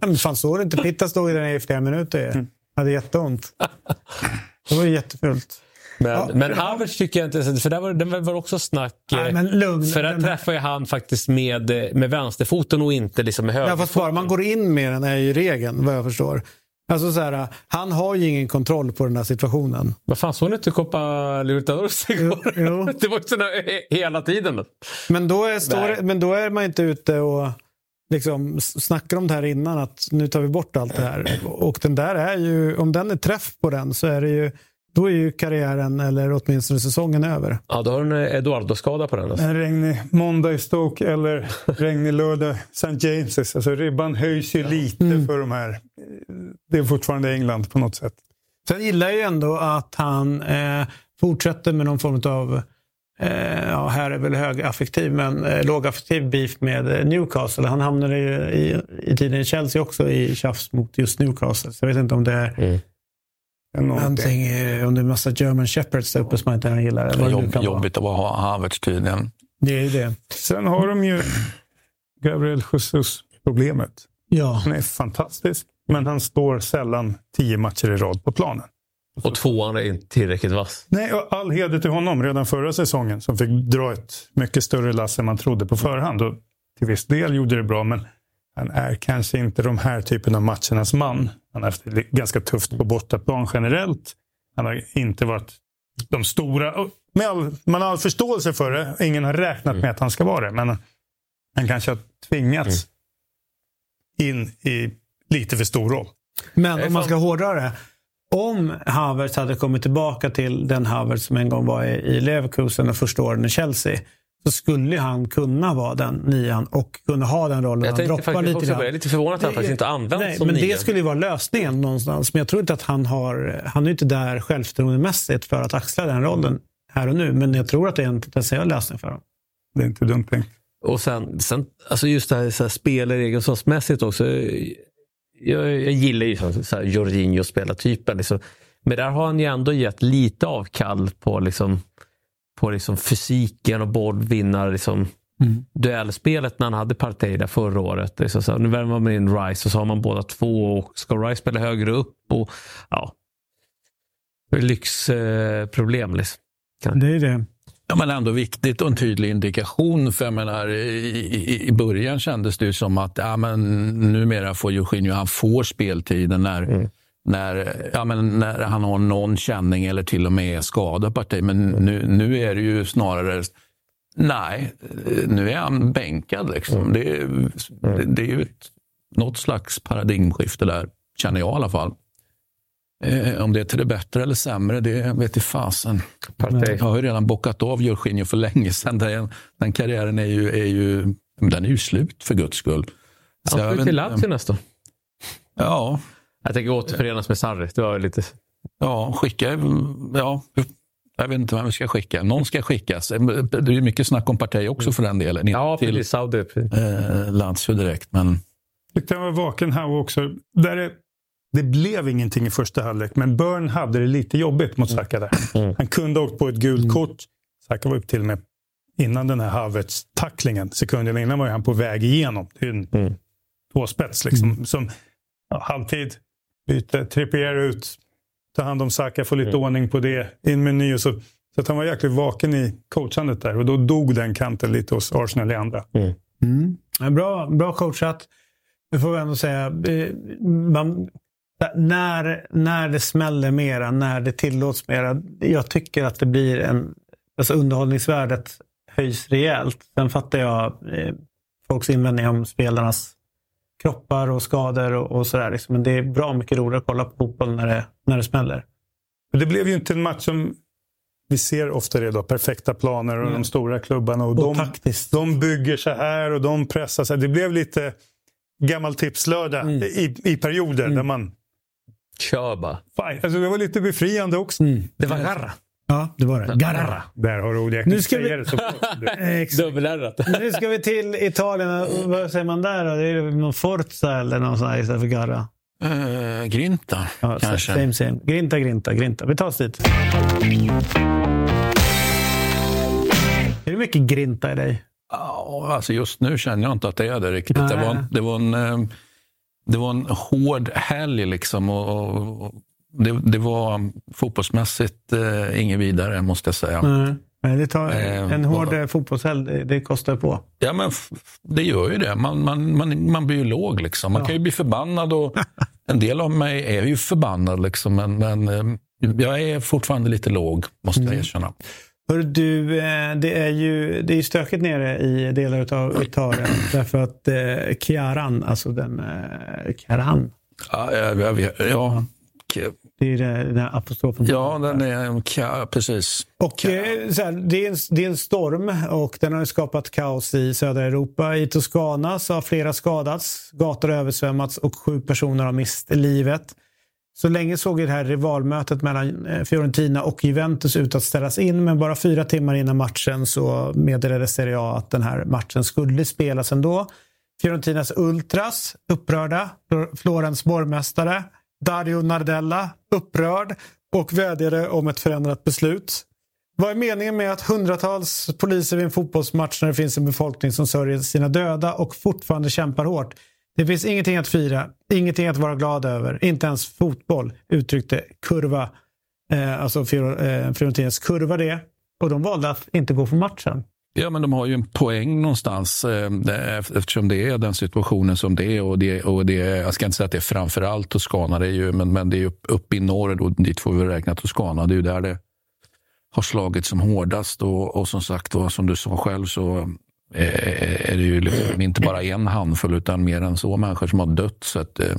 men fan såg du inte? Pitta stod i den i flera minuter. Mm. Hade jätteont. Det var ju jättefult. Men, ja, men Havertz tycker jag inte, för där var, det var också snack. Nej, men lugn, för där träffar ju han faktiskt med, med vänsterfoten och inte liksom med högerfoten. Ja, fast bara man går in med den är ju regeln vad jag förstår. Alltså så här, han har ju ingen kontroll på den här situationen. Vad fan, såg ni inte Copa Libertadores igår? Jo, Det var ju sådär hela tiden. Men då, är, står, men då är man inte ute och liksom snackar om det här innan att nu tar vi bort allt det här. Och den där är ju, om den är träff på den så är det ju då är ju karriären, eller åtminstone säsongen, över. Ja, då har du en Eduardo-skada på den. Alltså. En regnig måndag i Stoke eller regnig lördag St. James's. Alltså ribban höjs ju lite mm. för de här. Det är fortfarande England på något sätt. Sen gillar jag ju ändå att han eh, fortsätter med någon form av Eh, ja, här är väl högaffektiv, men eh, lågaffektiv beef med Newcastle. Han hamnade ju i, i tiden i Chelsea också i tjafs mot just Newcastle. Så jag vet inte om det är mm. Någonting, om det är massa German Shepherds där uppe som man inte gillar. Det jobb, jobbigt att ha Havertz tydligen. Det är det. Sen har de ju Gabriel Jesus-problemet. Ja. Han är fantastisk, men han står sällan tio matcher i rad på planen. Och tvåan är inte tillräckligt vass. Nej, och all heder till honom redan förra säsongen som fick dra ett mycket större lass än man trodde på förhand. Och till viss del gjorde det bra, men han är kanske inte de här typen av matchernas man. Han har haft det ganska tufft på bortaplan generellt. Han har inte varit de stora. Med all, man har all förståelse för det. Ingen har räknat mm. med att han ska vara det. Men han kanske har tvingats mm. in i lite för stor roll. Men om man ska hårdra det. Om Havertz hade kommit tillbaka till den Havertz som en gång var i Leverkusen och första åren i Chelsea så skulle han kunna vara den nian och kunna ha den rollen. Jag, tänkte faktiskt lite också, jag är lite förvånad att han faktiskt inte används som Men nian. det skulle ju vara lösningen någonstans. Men jag tror inte att han har... Han är inte där självförtroendemässigt för att axla den rollen här och nu. Men jag tror att det är en potentiell lösning för honom. Det är inte dumt tänkt. Och sen, sen alltså just det här, så här spelegenskapsmässigt också. Jag, jag gillar ju så, så här Jorginho spelartypen. Liksom. Men där har han ju ändå gett lite avkall på, liksom, på liksom fysiken och bollvinnar. Liksom, Mm. duellspelet när han hade Partey där förra året. Det så, så, nu värmer man in Rice och så har man båda två. Och ska Rice spela högre upp? Och, ja, lyxproblem. Eh, liksom. Det är det. Ja, men ändå viktigt och en tydlig indikation. För jag menar, i, i, början kändes det ju som att ja, men numera får Jorginho han får speltiden när, Mm. När, ja, men när han har någon känning eller till och med är skadad parti. Men nu, nu är det ju snarare Nej, nu är han bänkad. Liksom. Det, är, det, det är ju ett, något slags paradigmskifte där, känner jag i alla fall. Eh, om det är till det bättre eller sämre, det vet i fasen. Partey. Jag har ju redan bockat av Jorginho för länge sedan. Den, den karriären är ju, är ju, den är ju slut för guds skull. Han ska till inte- Lazio nästa. Ja, Jag tänker återförenas med Sarri. Det var lite... ja, skicka... Ja, jag vet inte vem vi ska skicka. Någon ska skickas. Det är ju mycket snack om Partey också för den delen. Inte Ja, till. Saudi. eh, Lazio direkt, men... Tyckte han var vaken här också. Där det, det blev ingenting i första halvlek, men Burn hade det lite jobbigt mot Saka där. Han kunde ha åkt på ett gult kort. Saka var upp till och med innan den här halvvägstacklingen. Sekunden innan var han på väg igenom. Det är en tvåspets liksom. Som, ja, halvtid, byte, Trippier ut, ta hand om Saka, få lite ordning på det, in med en ny och så. Så att han var jäkligt vaken i coachandet där och då dog den kanten lite hos Arsenal i andra. Mm. Ja, Bra, bra coachat. Det får vi ändå säga. Eh, Man, när, när det smäller mera, när det tillåts mera. Jag tycker att det blir en... Alltså underhållningsvärdet höjs rejält. Sen fattar jag eh, folks invändningar om spelarnas kroppar och skador och, och sådär. Liksom. Men det är bra mycket roligare att kolla på fotboll när det, när det smäller. Men det blev ju inte en match som vi ser ofta det då, perfekta planer och de stora klubbarna. Och, de, taktiskt. de bygger så här och de pressar så här. Det blev lite gammal tipslördag i, i perioder där man... Kör bara. Alltså det var lite befriande också. Det var Garra. Ja, det var det. Garra. Där har du ord. Jag Nu ska vi-. Dubbel-ärrat. Nu ska vi till Italien. Vad säger man där då? Det är någon Forza eller någon sån här istället för Garra. Eh, Grinta, Ja, kanske. Same, same. Grinta, grinta, grinta. Vi tar oss dit. Är det mycket grinta i dig? Ja, alltså just nu känner jag inte att det är det riktigt. Det var, en- det, var en, eh, det var en hård helg liksom. Och, och det, det var fotbollsmässigt eh, inget vidare, måste jag säga. Nej, det tar, Eh, en hård och- eh, fotbollshelg, det, kostar på. Ja, men det gör ju det. Man, man, man, man blir ju låg. Liksom. Man kan ju bli förbannad. Och en del av mig är ju förbannad. Liksom, men, men eh, jag är fortfarande lite låg, måste jag erkänna. Hör du, det är ju det är stökigt nere i delar av Italien. därför att eh, Chiaran, alltså den... Eh, Chiaran, Ja, jag, jag, ja, det är den här apostrofen. ja den är... Ja, precis. Och eh, så här, det, är en, det är en storm och den har skapat kaos i södra Europa. I Toscana så har flera skadats, gator har översvämmats och sju personer har mist livet. Så länge såg det här rivalmötet mellan eh, Fiorentina och Juventus ut att ställas in men bara fyra timmar innan matchen så meddelade Serie A att den här matchen skulle spelas ändå. Fiorentinas Ultras upprörda. Flor- Florens borgmästare Dario Nardella upprörd och vädjade om ett förändrat beslut. Vad är meningen med att hundratals poliser vid en fotbollsmatch när det finns en befolkning som sörjer sina döda och fortfarande kämpar hårt? Det finns ingenting att fira, ingenting att vara glad över, inte ens fotboll, uttryckte Kurva, eh, alltså Fior- eh, Fiorentinas Kurva det. Och de valde att inte gå på matchen. Ja, men de har ju en poäng någonstans eh, eftersom det är den situationen som det är. Och det, och det jag ska inte säga att det är framför allt Toscana, det är ju, men, men det är ju upp, upp i norr och dit får vi räkna Toscana. Det är ju där det har slagit som hårdast. Och, och som sagt, och som du sa själv så eh, är det ju liksom inte bara en handfull utan mer än så människor som har dött. Så att, eh,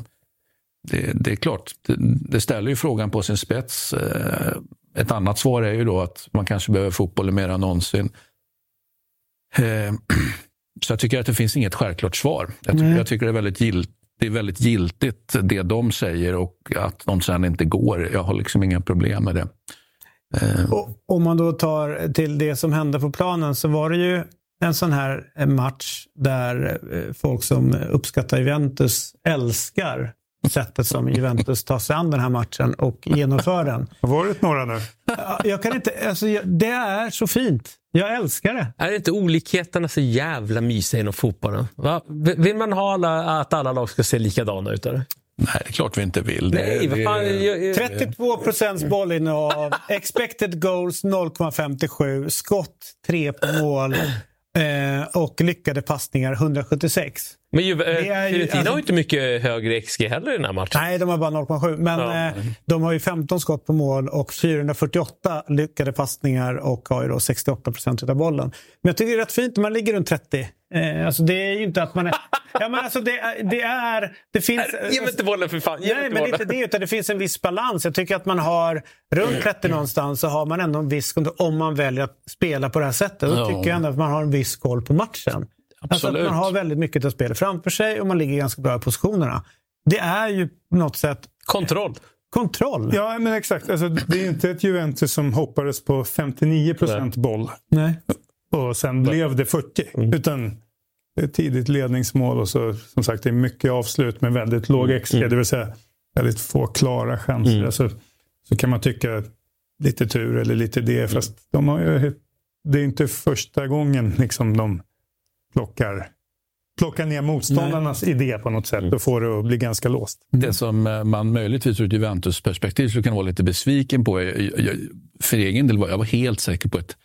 det, det är klart, det, det ställer ju frågan på sin spets. Eh, Ett annat svar är ju då att man kanske behöver fotbollen mer än någonsin. Eh, Så jag tycker att det finns inget självklart svar. Jag tycker, jag tycker det, är väldigt gilt, det är väldigt giltigt det de säger och att de sen inte går. Jag har liksom inga problem med det. Eh, Och om man då tar till det som hände på planen så var det ju en sån här eh, match där folk som uppskattar Juventus älskar sättet som Juventus tar sig an den här matchen och genomför den. Har varit några nu? Ja, Jag kan inte, alltså, det är så fint. Jag älskar det. Är inte olikheterna så jävla mysiga inom fotbollen? Va? Vill man ha alla, att alla lag ska se likadana ut? Eller? Nej, det är klart vi inte vill. Det, Nej, vad fan, det, jag, jag, 32 procents bollinnehav, expected goals 0,57, skott 3 på mål eh, och lyckade passningar 176. Men ju, Det är eh, ju- Fiorentina alltså- har ju inte mycket högre XG heller i den här matchen. Nej, de har bara 0,7. Men Ja. eh, de har ju 15 skott på mål och 448 lyckade passningar och har ju då 68 procent av bollen. Men jag tycker det är rätt fint när man ligger runt 30. Eh, alltså det är ju inte att man är... ja, men alltså det, är- det är... Det finns... Ge mig inte bollen för fan. Ge Nej, inte men inte det. Utan det finns en viss balans. Jag tycker att man har runt 30 någonstans så har man ändå en viss kontroll om man väljer att spela på det här sättet. Då Ja. tycker jag ändå att man har en viss koll på matchen. Alltså att Absolut. man har väldigt mycket av spelet framför sig och man ligger ganska bra i positionerna. Det är ju på något sätt Kontroll. kontroll. Ja, men exakt. Alltså, det är inte ett Juventus som hoppades på 59 procent boll Nej. och sen blev det 40. Utan det är ett tidigt ledningsmål och så som sagt det är mycket avslut med väldigt låg XG. Det vill säga väldigt få klara chanser. Alltså, så kan man tycka lite tur eller lite det. Fast de har ju, det är inte första gången liksom de plockar, plockar ner motståndarnas idé på något sätt och får det att bli ganska låst. det som eh, man möjligtvis ur ett Juventus-perspektiv skulle kunna vara lite besviken på. Jag, jag, för egen del var jag var helt säker på ett,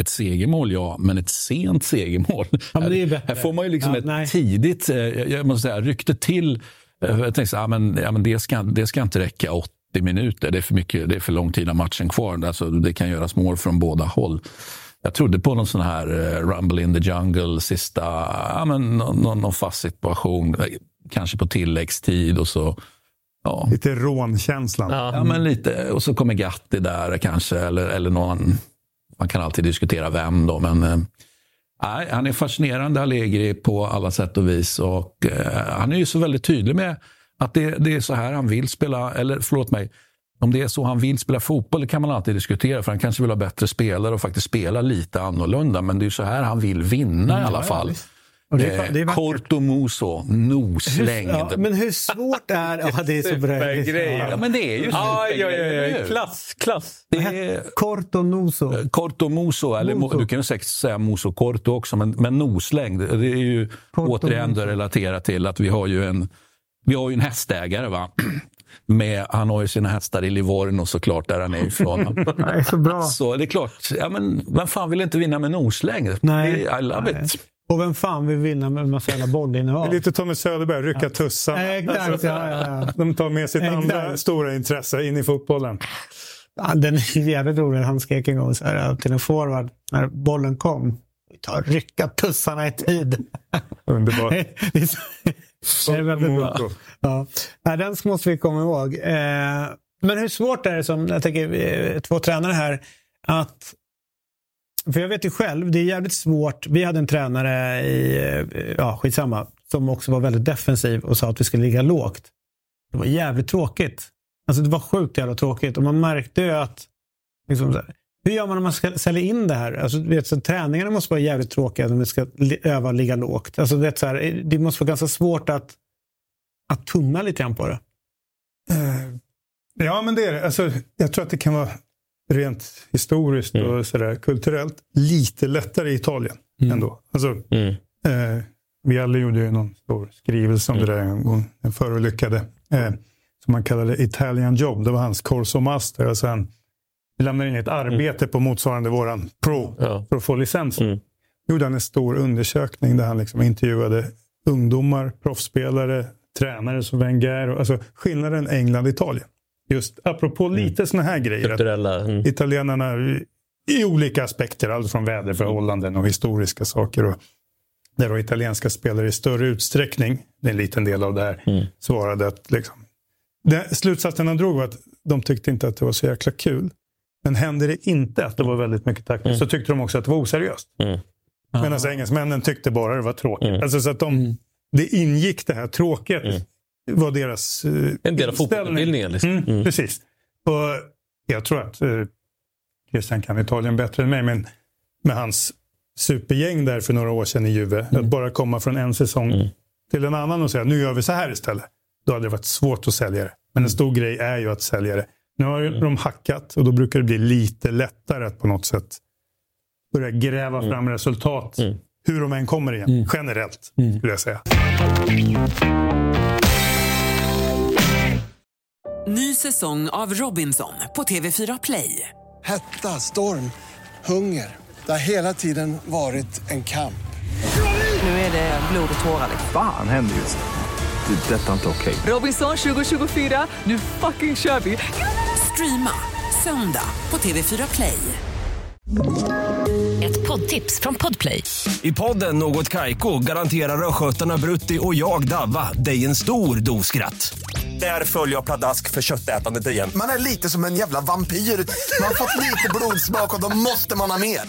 ett segermål, ja, men ett sent segermål. ju här, här får man ju liksom Ja, ett nej. tidigt, eh, jag måste säga, rykte till. Eh, Jag tänkte så, ja, men, ja, men det, ska, det ska inte räcka 80 minuter. Det är för, mycket, det är för lång tid av matchen kvar. Alltså, det kan göras mål från båda håll. Jag trodde på någon sån här eh, Rumble in the Jungle, sista, ja, men, någon, någon, någon fast situation. Kanske på tilläggstid och så Ja. Lite rånkänslan. Ja, men lite. Och så kommer Gatti där kanske, eller, eller någon. Man kan alltid diskutera vem då, men eh, nej, han är fascinerande Allegri på alla sätt och vis. Och eh, han är ju så väldigt tydlig med att det, det är så här han vill spela, eller förlåt mig, om det är så han vill spela fotboll kan man alltid diskutera, för han kanske vill ha bättre spelare och faktiskt spela lite annorlunda. Men det är så här han vill vinna i alla fall. Och det är- Eh, det är vackert. Corto Muso, noslängd. Ja, men hur svårt är Ja, det är så bra. Ja, men det är ju Ja, ja, ja, ja. Klass, klass. Det är Corto Noso. Corto Muso, eller Muso. du kan ju säkert säga Muso Corto också, men, men noslängd, det är ju Corto återigen Muso. relaterat till att vi har ju en, vi har ju en hästägare. Va? Med, han har ju sina hästar i Livorno såklart, där han är ifrån. Är så bra. Så det är klart, ja, men vem fan vill inte vinna med noslängd? Nej. Det- I love Nej. it. Och vem fan vill vinna med en massa jävla bollinnehav? Lite Tommy Söderberg, rycka tussarna. Exakt, ja, ja, ja. De tar med sitt Exakt. andra stora intresse in i fotbollen. Ja, den är jävligt rolig. Han skrek en gång så här, till en forward när bollen kom. Vi tar rycka tussarna i tid. Underbart. det är så- det är väldigt bra. Ja. Den måste vi komma ihåg. Eh, men hur svårt är det som, jag tänker eh, två tränare här, att för jag vet ju själv, det är jävligt svårt. Vi hade en tränare i, eh, ja skitsamma, som också var väldigt defensiv och sa att vi skulle ligga lågt. Det var jävligt tråkigt. Alltså det var sjukt jävla tråkigt och man märkte ju att liksom, så här, hur gör man när man ska sälja in det här? Alltså, vet, så träningarna måste vara jävligt tråkiga när vi ska öva och ligga lågt. Alltså, vet, så här, det måste vara ganska svårt att, att tumma lite grann på det. Eh, Ja, men det är det. Alltså, jag tror att det kan vara rent historiskt och sådär, kulturellt lite lättare i Italien ändå. Alltså, eh, vi alla gjorde ju någon stor skrivelse om det där en gång, den förolyckade. Eh, som man kallade Italian Job. Det var hans Corso Master. Alltså han lämnade in ett arbete på motsvarande våran Pro Ja. för att få licensen. gjorde han en stor undersökning där han liksom intervjuade ungdomar, proffsspelare, tränare som Wenger. och- Alltså skillnaden England-Italien. Just apropå lite såna här grejer. Kulturella. Mm. Italienarna i- olika aspekter, allt från väderförhållanden och historiska saker. Och där då italienska spelare i större utsträckning, det är en liten del av det här, svarade att liksom, det, slutsatsen han drog var att de tyckte inte att det var så jäkla kul. Men hände det inte att det var väldigt mycket taktiskt så tyckte de också att det var oseriöst. Mm. Medan engelsmännen tyckte bara det var tråkigt. Alltså, så att de, Det ingick det här tråkigt. var deras eh, En del av fotbollsutbildningen. Liksom. Mm, Mm. Precis. Och jag tror att eh, Christian kan Italien bättre än mig, men med hans supergäng där för några år sedan i Juve, Mm. att bara komma från en säsong till en annan och säga nu gör vi så här istället. då hade det varit svårt att sälja det. Men en stor grej är ju att sälja det. Nu har ju de hackat och då brukar det bli lite lättare att på något sätt börja gräva fram resultat. Hur de än kommer igen. Generellt, skulle jag säga. Ny säsong av Robinson på TV4 Play. Hetta, storm, hunger. Det har hela tiden varit en kamp. Nu är det blod och tårar. Fan händer just nu. Det. är Detta är inte okej. Robinson 2024, nu fucking kör vi! Streama söndag på TV4 Play. Ett poddtips från Podplay. I podden Något Kaiko garanterar östgötarna Brutti och jag, Davva, dig en stor dos skratt. Där följer jag pladask för köttätandet igen. Man är lite som en jävla vampyr. Man har fått lite blodsmak och då måste man ha mer.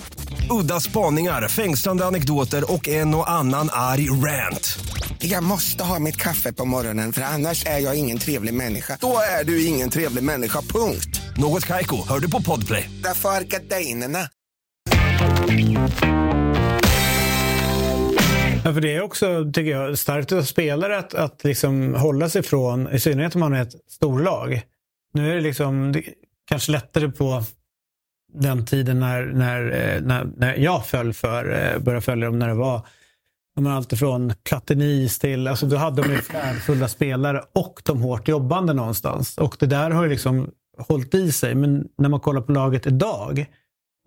Udda spaningar, fängslande anekdoter och en och annan arg rant. Jag måste ha mitt kaffe på morgonen för annars är jag ingen trevlig människa. Då är du ingen trevlig människa, punkt. Något Kaiko, hör du på Podplay. Därför är gardinerna. Ja, för det är också, tycker jag, starkt av spelare att, att liksom hålla sig från, i synnerhet om man är ett storlag. Nu är det liksom det, kanske lättare på den tiden när, när, eh, när, när jag föll för, eh, började följa dem när det var allt ifrån Platinis till, alltså då hade de ju fulla spelare och de hårt jobbande någonstans. Och det där har ju liksom hållit i sig. Men när man kollar på laget idag,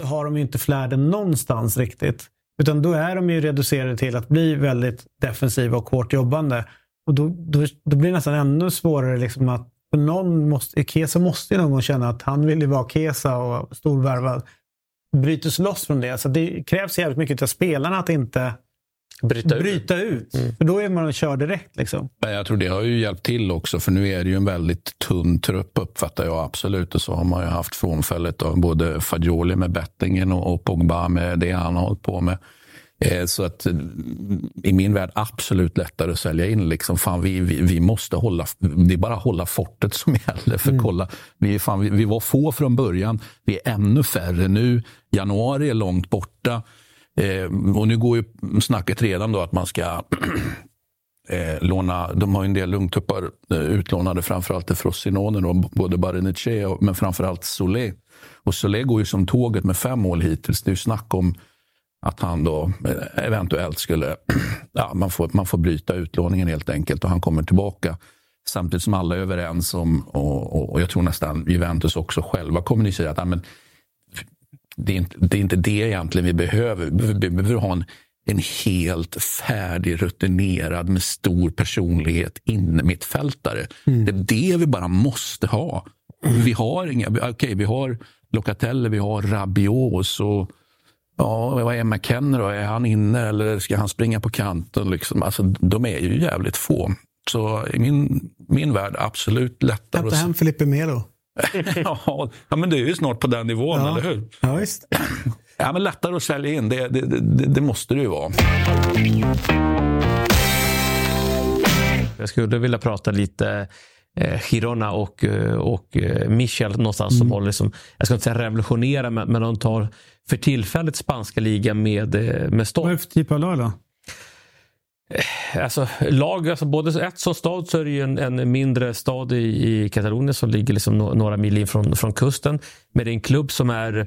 så har de ju inte flärden någonstans riktigt. Utan då är de ju reducerade till att bli väldigt defensiva och hårt jobbande. Och då, då, då blir det nästan ännu svårare liksom att för någon måste, Kesa måste ju någon gång känna att han vill ju vara Kesa och storvärvad. Bryter sig loss från det. Så det krävs jävligt mycket av spelarna att inte Bryta ut. bryta ut. För då är man och kör direkt. Liksom. Men jag tror det har ju hjälpt till också, för nu är det ju en väldigt tunn trupp uppfattar jag absolut. Och så har man ju haft frånfället av både Fagioli med bettingen och, och Pogba med det han har hållit på med. Eh, så att eh, i min värld absolut lättare att sälja in. Liksom, fan, vi, vi, vi måste hålla, det är bara att hålla fortet som gäller. För kolla, vi, fan, vi, vi var få från början, vi är ännu färre nu. Januari är långt borta. Eh, och nu går ju snacket redan då att man ska eh, låna, de har ju en del lungtuppar eh, utlånade framförallt till Frossinone, då, både Barenice och men framförallt Solé. Och Solé går ju som tåget med fem mål hittills. Det är ju snack om att han då eh, eventuellt skulle, ja, man får, man får bryta utlåningen helt enkelt och han kommer tillbaka. Samtidigt som alla är överens om, och, och, och jag tror nästan Juventus också själva kommunicerar att ja, men, det är, inte, det är inte det egentligen vi behöver. Vi behöver, ha en, en helt färdig, rutinerad med stor personlighet innermittfältare. Mm. Det är det vi bara måste ha. Vi har inga, okej, okay, vi har Locatelli, vi har Rabiot så Ja, vad är McKenna då? Är han inne eller ska han springa på kanten? Liksom? Alltså, de är ju jävligt få. Så i min, min värld absolut lättare. Hämta hem Filippe Melo. ja, men det är ju snart på den nivån, Ja. eller hur? Ja, visst. Ja, men lättare att sälja in, det, det, det, det måste det ju vara. Jag skulle vilja prata lite eh, Girona och, eh, och eh, Michel någonstans som håller, som, jag ska inte säga revolutionera, men, men de tar för tillfället spanska ligan med, eh, med storm. Vad är det för typ av lag då? Alltså, lag, alltså både ett som stad så är det ju en, en mindre stad i, i Katalonien som ligger liksom no, några mil in från, från kusten. Men det är en klubb som är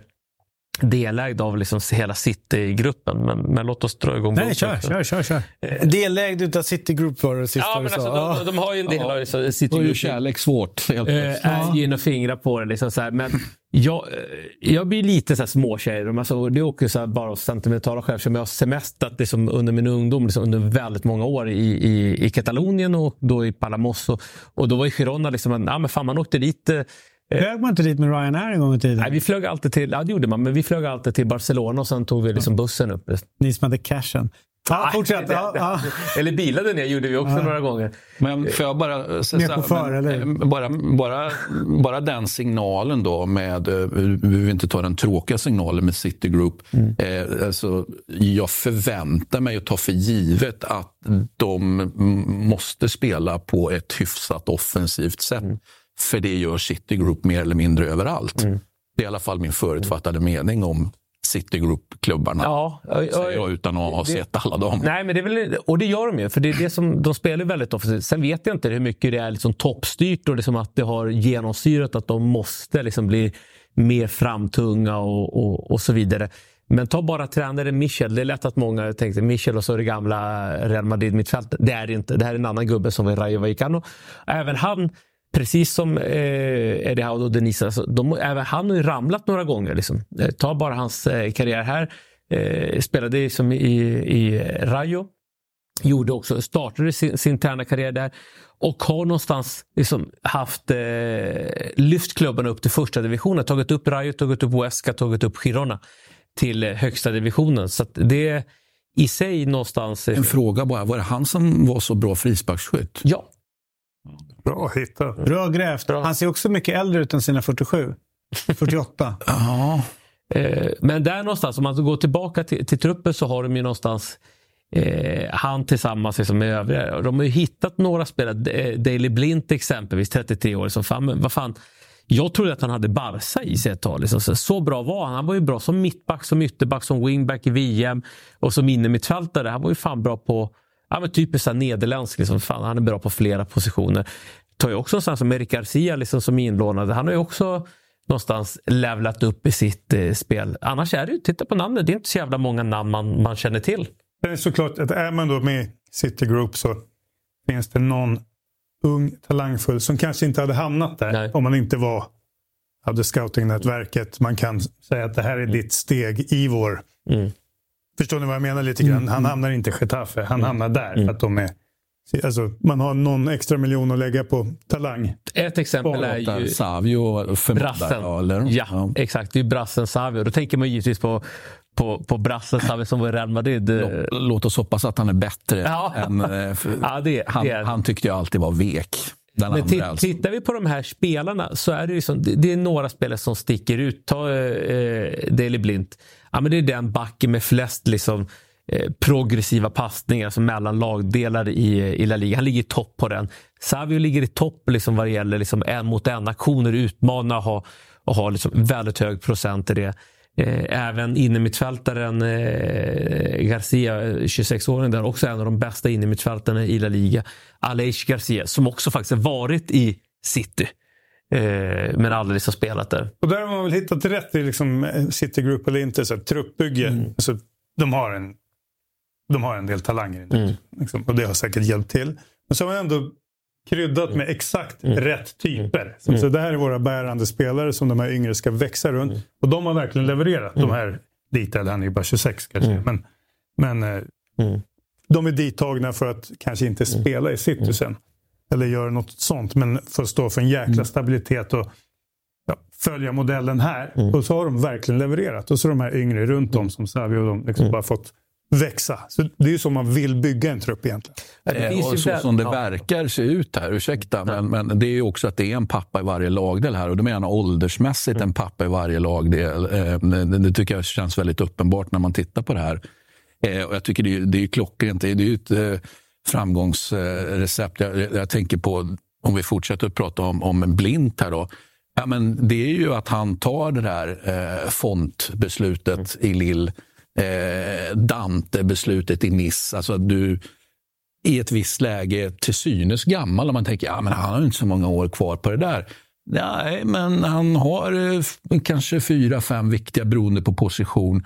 delägd av liksom hela City-gruppen. Men, men låt oss dra igång. Nej, kör, kör, kör. kör. Delägd utav City Group var det sista Ja, men alltså, de, de har ju en del av så City Då är ju kärlek svårt. Helt Eh, ju in och fingrar på det. Liksom så här. Men jag, eh, jag blir lite så här småtjej. De, Alltså, det är också så bara sentimentala skäl. Som jag har semestrat liksom, under min ungdom liksom, under väldigt många år i, i, i Katalonien och då i Palamos. Och, och då var ju Girona liksom, en- ja, men fan, man åkte dit. eh, Flög man inte dit med Ryanair en gång i tiden? Nej, vi flög alltid till, ja det gjorde man, men vi flög alltid till Barcelona och sen tog vi liksom bussen upp. Ni som hade cashen. Ja, fortsätt. Ja, ja. Eller bilade ner gjorde vi också Ja. några gånger. Men får jag bara säga Mer chaufför, eller? bara, bara, bara den signalen då med, eh, vi behöver inte ta den tråkiga signalen med City Group. Mm. Eh, alltså, jag förväntar mig att ta för givet att de mm, måste spela på ett hyfsat offensivt sätt. Mm. För det gör City Group mer eller mindre överallt. Det är i alla fall min förutfattade mening om Citigroup-klubbarna. Ja, säger jag utan att ha det- sett alla dem. Nej, men det är väl, och det gör de ju. För det är det som, de spelar väldigt offensivt. Sen vet jag inte hur mycket det är liksom toppstyrt och liksom att det har genomsyrat att de måste liksom bli mer framtunga och, och, och så vidare. Men ta bara tränare Michel. Det är lätt att många tänkte Michel och så är det gamla Real Madrid-mittfältet. Det är det inte. Det här är en annan gubbe som är Rayo Vallecano. Även han, precis som eh, Eddie Howe och Denise, alltså, de, även han har ju ramlat några gånger. Liksom. Eh, ta bara hans eh, karriär här. Eh, spelade som i, i Rayo. Gjorde också, startade sin, sin tränarkarriär där och har någonstans liksom haft eh, lyft klubbarna upp till första divisionen. Tagit upp Rayo, tagit upp Huesca, tagit upp Girona till eh, högsta divisionen. Så det i sig någonstans... En fråga bara, var det han som var så bra frisparksskytt? Ja. Bra hittat. Bra grävt. Han ser också mycket äldre ut än sina 47. 48. Ja. Eh, men där någonstans, om man går tillbaka till, till truppen så har de ju någonstans eh, han tillsammans liksom med övriga. De har ju hittat några spelare. Eh, Daley Blint exempelvis, 33 år. Som fan, men vad fan, jag trodde att han hade Barca i sig ett tag. Liksom. Så, så bra var han. Han var ju bra som mittback, som ytterback, som wingback i VM och som innermittfältare. Han var ju fan bra på ja, men typiskt nederländsk. Liksom. Fan, han är bra på flera positioner. Tar ju också sån som Erik Garcia liksom, som är inlånad. Han har ju också någonstans levlat upp i sitt eh, spel. Annars är det ju, titta på namnet, det är inte så jävla många namn man, man känner till. Det är såklart att är man då med City Group så finns det någon ung talangfull som kanske inte hade hamnat där om man inte var hade scoutingnätverket. Man kan säga att det här är ditt steg i vår... Förstår ni vad jag menar lite grann? Han hamnar inte i Getafe, han hamnar där. För att de är, alltså, man har någon extra miljon att lägga på talang. Ett exempel är ju Savio brassen. eller? Ja, exakt. Det är ju brassen Savio. Då tänker man givetvis på, på, på brassen Savio som var i Real Madrid. Eh, Låt oss hoppas att han är bättre. Ja. Än, eh, Ja, det- han, det är- han tyckte jag alltid var vek. Den Men andra alltså. tittar vi på de här spelarna så är det, ju som, det, det är några spelare som sticker ut. Ta eh, Daley Blint. Ja, men det är den backen med flest liksom, eh, progressiva passningar alltså mellan lagdelar i, eh, i La Liga. Han ligger i topp på den. Savio ligger i topp liksom, vad det gäller liksom, en mot en aktioner, utmana och ha, och ha liksom, väldigt hög procent i det. Eh, Även innermittfältaren eh, Garcia, eh, 26-åringen, där också en av de bästa innermittfältarna i La Liga. Aleix Garcia, som också faktiskt har varit i City. Eh, men aldrig har spelat där. Och där har man väl hittat rätt i liksom eh, City Group eller inte. Så här, truppbygge. Mm. Alltså, de, har en, de har en del talanger. Mm. Liksom, och det har säkert hjälpt till. Men så har man ändå kryddat med exakt rätt typer. Så, Mm. så det här är våra bärande spelare som de här yngre ska växa runt. Mm. Och de har verkligen levererat. De här dit, eller han är ju bara 26 kanske. Mm. Men, men eh, de är dittagna för att kanske inte Mm. spela i City sen. Eller göra något sånt. Men för att stå för en jäkla Mm. stabilitet och ja, följa modellen här. Och så har de verkligen levererat. Och så de här yngre runt om som Savio och de liksom bara fått växa. Så det är ju så man vill bygga en trupp egentligen. Eh, och så som det verkar se ut här, ursäkta, men, men det är ju också att det är en pappa i varje lagdel här. Och då menar jag åldersmässigt en pappa i varje lagdel. Eh, det, det tycker jag känns väldigt uppenbart när man tittar på det här. Eh, och jag tycker det är, det är klockrent. Det är ju ett eh, framgångsrecept. Jag, jag tänker på, om vi fortsätter att prata om, om Blint här då. Ja, men det är ju att han tar det där eh, fontbeslutet i Lill, eh, Dante-beslutet i Nice. Alltså att du i ett visst läge till synes gammal och man tänker ja, men han har inte så många år kvar på det där. Nej, men han har eh, kanske fyra, fem viktiga beroende på position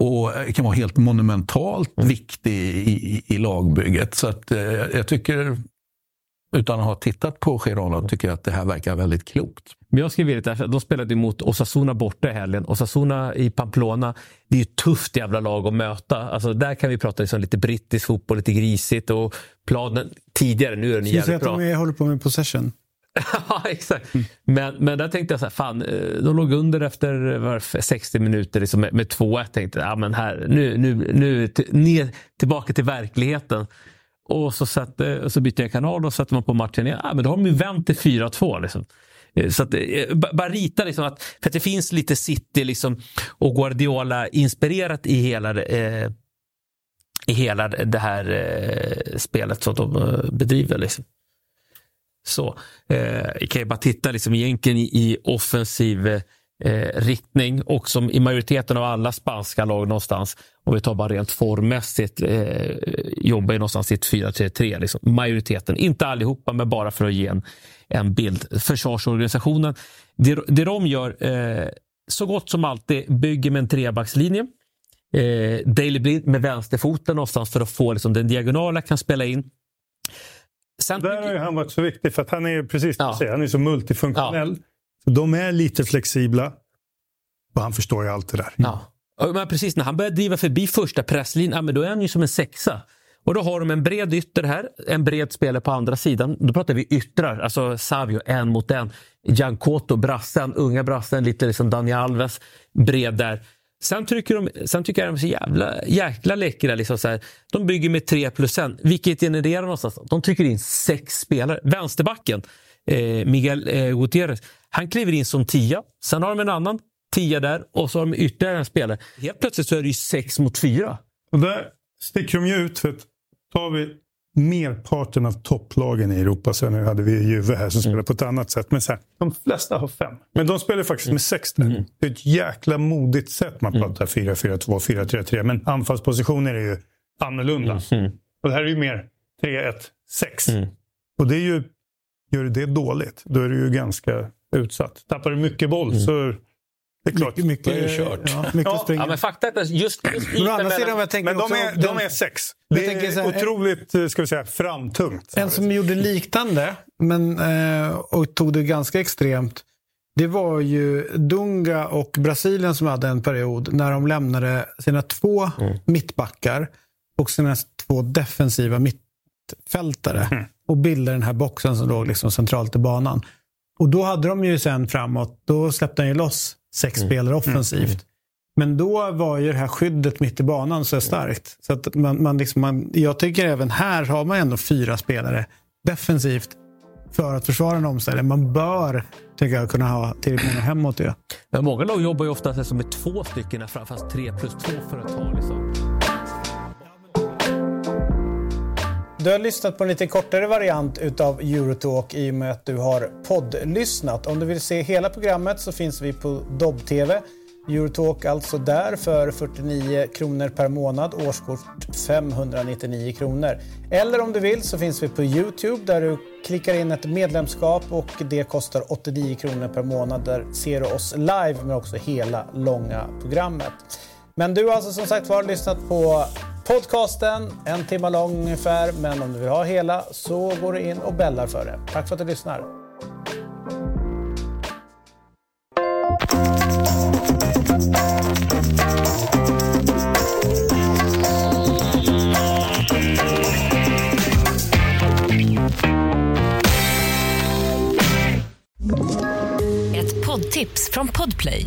och eh, kan vara helt monumentalt viktig i, i, i lagbygget. Så att, eh, jag tycker, utan att ha tittat på Girona, tycker jag att det här verkar väldigt klokt. Men jag skrev det där, de spelade mot Osasuna borta i helgen. Osasuna i Pamplona, det är ju ett tufft jävla lag att möta. Alltså, där kan vi prata liksom lite brittisk fotboll, lite grisigt och planen tidigare, nu är den Ska jag säga jävligt att bra. de är, håller på med possession? Ja, exakt. Men, men där tänkte jag så här, fan, eh, de låg under efter 60 minuter liksom, med, med 2-1. Tänkte ja, men här, nu, nu, nu t- ner, tillbaka till verkligheten. Och så, satte, så bytte jag kanal och satte man på matchen igen. Ja, men då har de ju vänt till 4-2. Liksom. Eh, så att, eh, bara rita liksom att, för att det finns lite City liksom, och Guardiola inspirerat i hela, det, eh, i hela det här eh, spelet som de bedriver. Liksom. Så, eh, kan jag bara titta liksom egentligen i, i offensiv eh, riktning och som i majoriteten av alla spanska lag någonstans, om vi tar bara rent formmässigt, eh, jobbar ju någonstans i ett 4-3-3. Liksom. Majoriteten, inte allihopa, men bara för att ge en, en bild. Försvarsorganisationen, det, det de gör eh, så gott som alltid bygger med en trebackslinje. Eh, Daily Blind med vänsterfoten någonstans för att få liksom, den diagonala kan spela in. Sen... Där har ju han varit så viktig för att han är precis ja. säger, han är så multifunktionell. Ja. Så de är lite flexibla. Och han förstår ju allt det där. Ja. Men precis när han börjar driva förbi första presslinjen, ja, då är han ju som en sexa. Och då har de en bred ytter här, en bred spelare på andra sidan. Då pratar vi yttrar, alltså Savio en mot en. Giancoto, brassen, unga brassen, lite liksom Daniel Alves, bred där. Sen, trycker de, sen tycker jag de är så jävla, jäkla läckra. Liksom så här. De bygger med 3 plus 1, vilket genererar någonstans. De trycker in sex spelare. Vänsterbacken, eh, Miguel eh, Gutierrez, han kliver in som tia. Sen har de en annan tia där och så har de ytterligare en spelare. Helt plötsligt så är det ju sex mot fyra. Och där sticker de ju ut. För att tar vi merparten av topplagen i Europa. Sen nu hade vi Juve här som mm. spelar på ett annat sätt. Men så här, de flesta har fem. Men de spelar faktiskt med sex där. Mm. Det är ett jäkla modigt sätt. Man mm. pratar 4-4-2, 4-3-3. Men anfallspositioner är ju annorlunda. Mm. Och det här är ju mer 3-1-6. Mm. Och det är ju, gör du det dåligt, då är du ju ganska utsatt. Tappar du mycket boll mm. så det är klart, mycket, mycket, är kört. Ja, mycket ja. ja, men fakta är just, just men, andra sidan, jag tänker men de, är, de är sex. Det är här, otroligt eh, ska vi säga, framtungt. En som gjorde liknande men, eh, och tog det ganska extremt. Det var ju Dunga och Brasilien som hade en period när de lämnade sina två mm. mittbackar och sina två defensiva mittfältare mm. och bildade den här boxen som låg liksom centralt i banan. Och då hade de ju sen framåt, då släppte han ju loss sex mm. spelare offensivt. Mm. Men då var ju det här skyddet mitt i banan så starkt. Så att man, man liksom, man, jag tycker även här har man ändå fyra spelare defensivt för att försvara en omställning. Man bör tycker jag, kunna ha tillräckligt många hemåt det. Men många lag jobbar ju ofta som med två stycken fast tre plus två för att ta liksom. Du har lyssnat på en lite kortare variant utav Eurotalk i och med att du har poddlyssnat. Om du vill se hela programmet så finns vi på Dobb-TV. Eurotalk alltså där för 49 kronor per månad, årskort 599 kronor. Eller om du vill så finns vi på Youtube där du klickar in ett medlemskap och det kostar 89 kronor per månad. Där ser du oss live men också hela långa programmet. Men du har alltså som sagt var lyssnat på podcasten, en timme lång ungefär. Men om du vill ha hela så går du in och bällar för det. Tack för att du lyssnar. Ett poddtips från Podplay.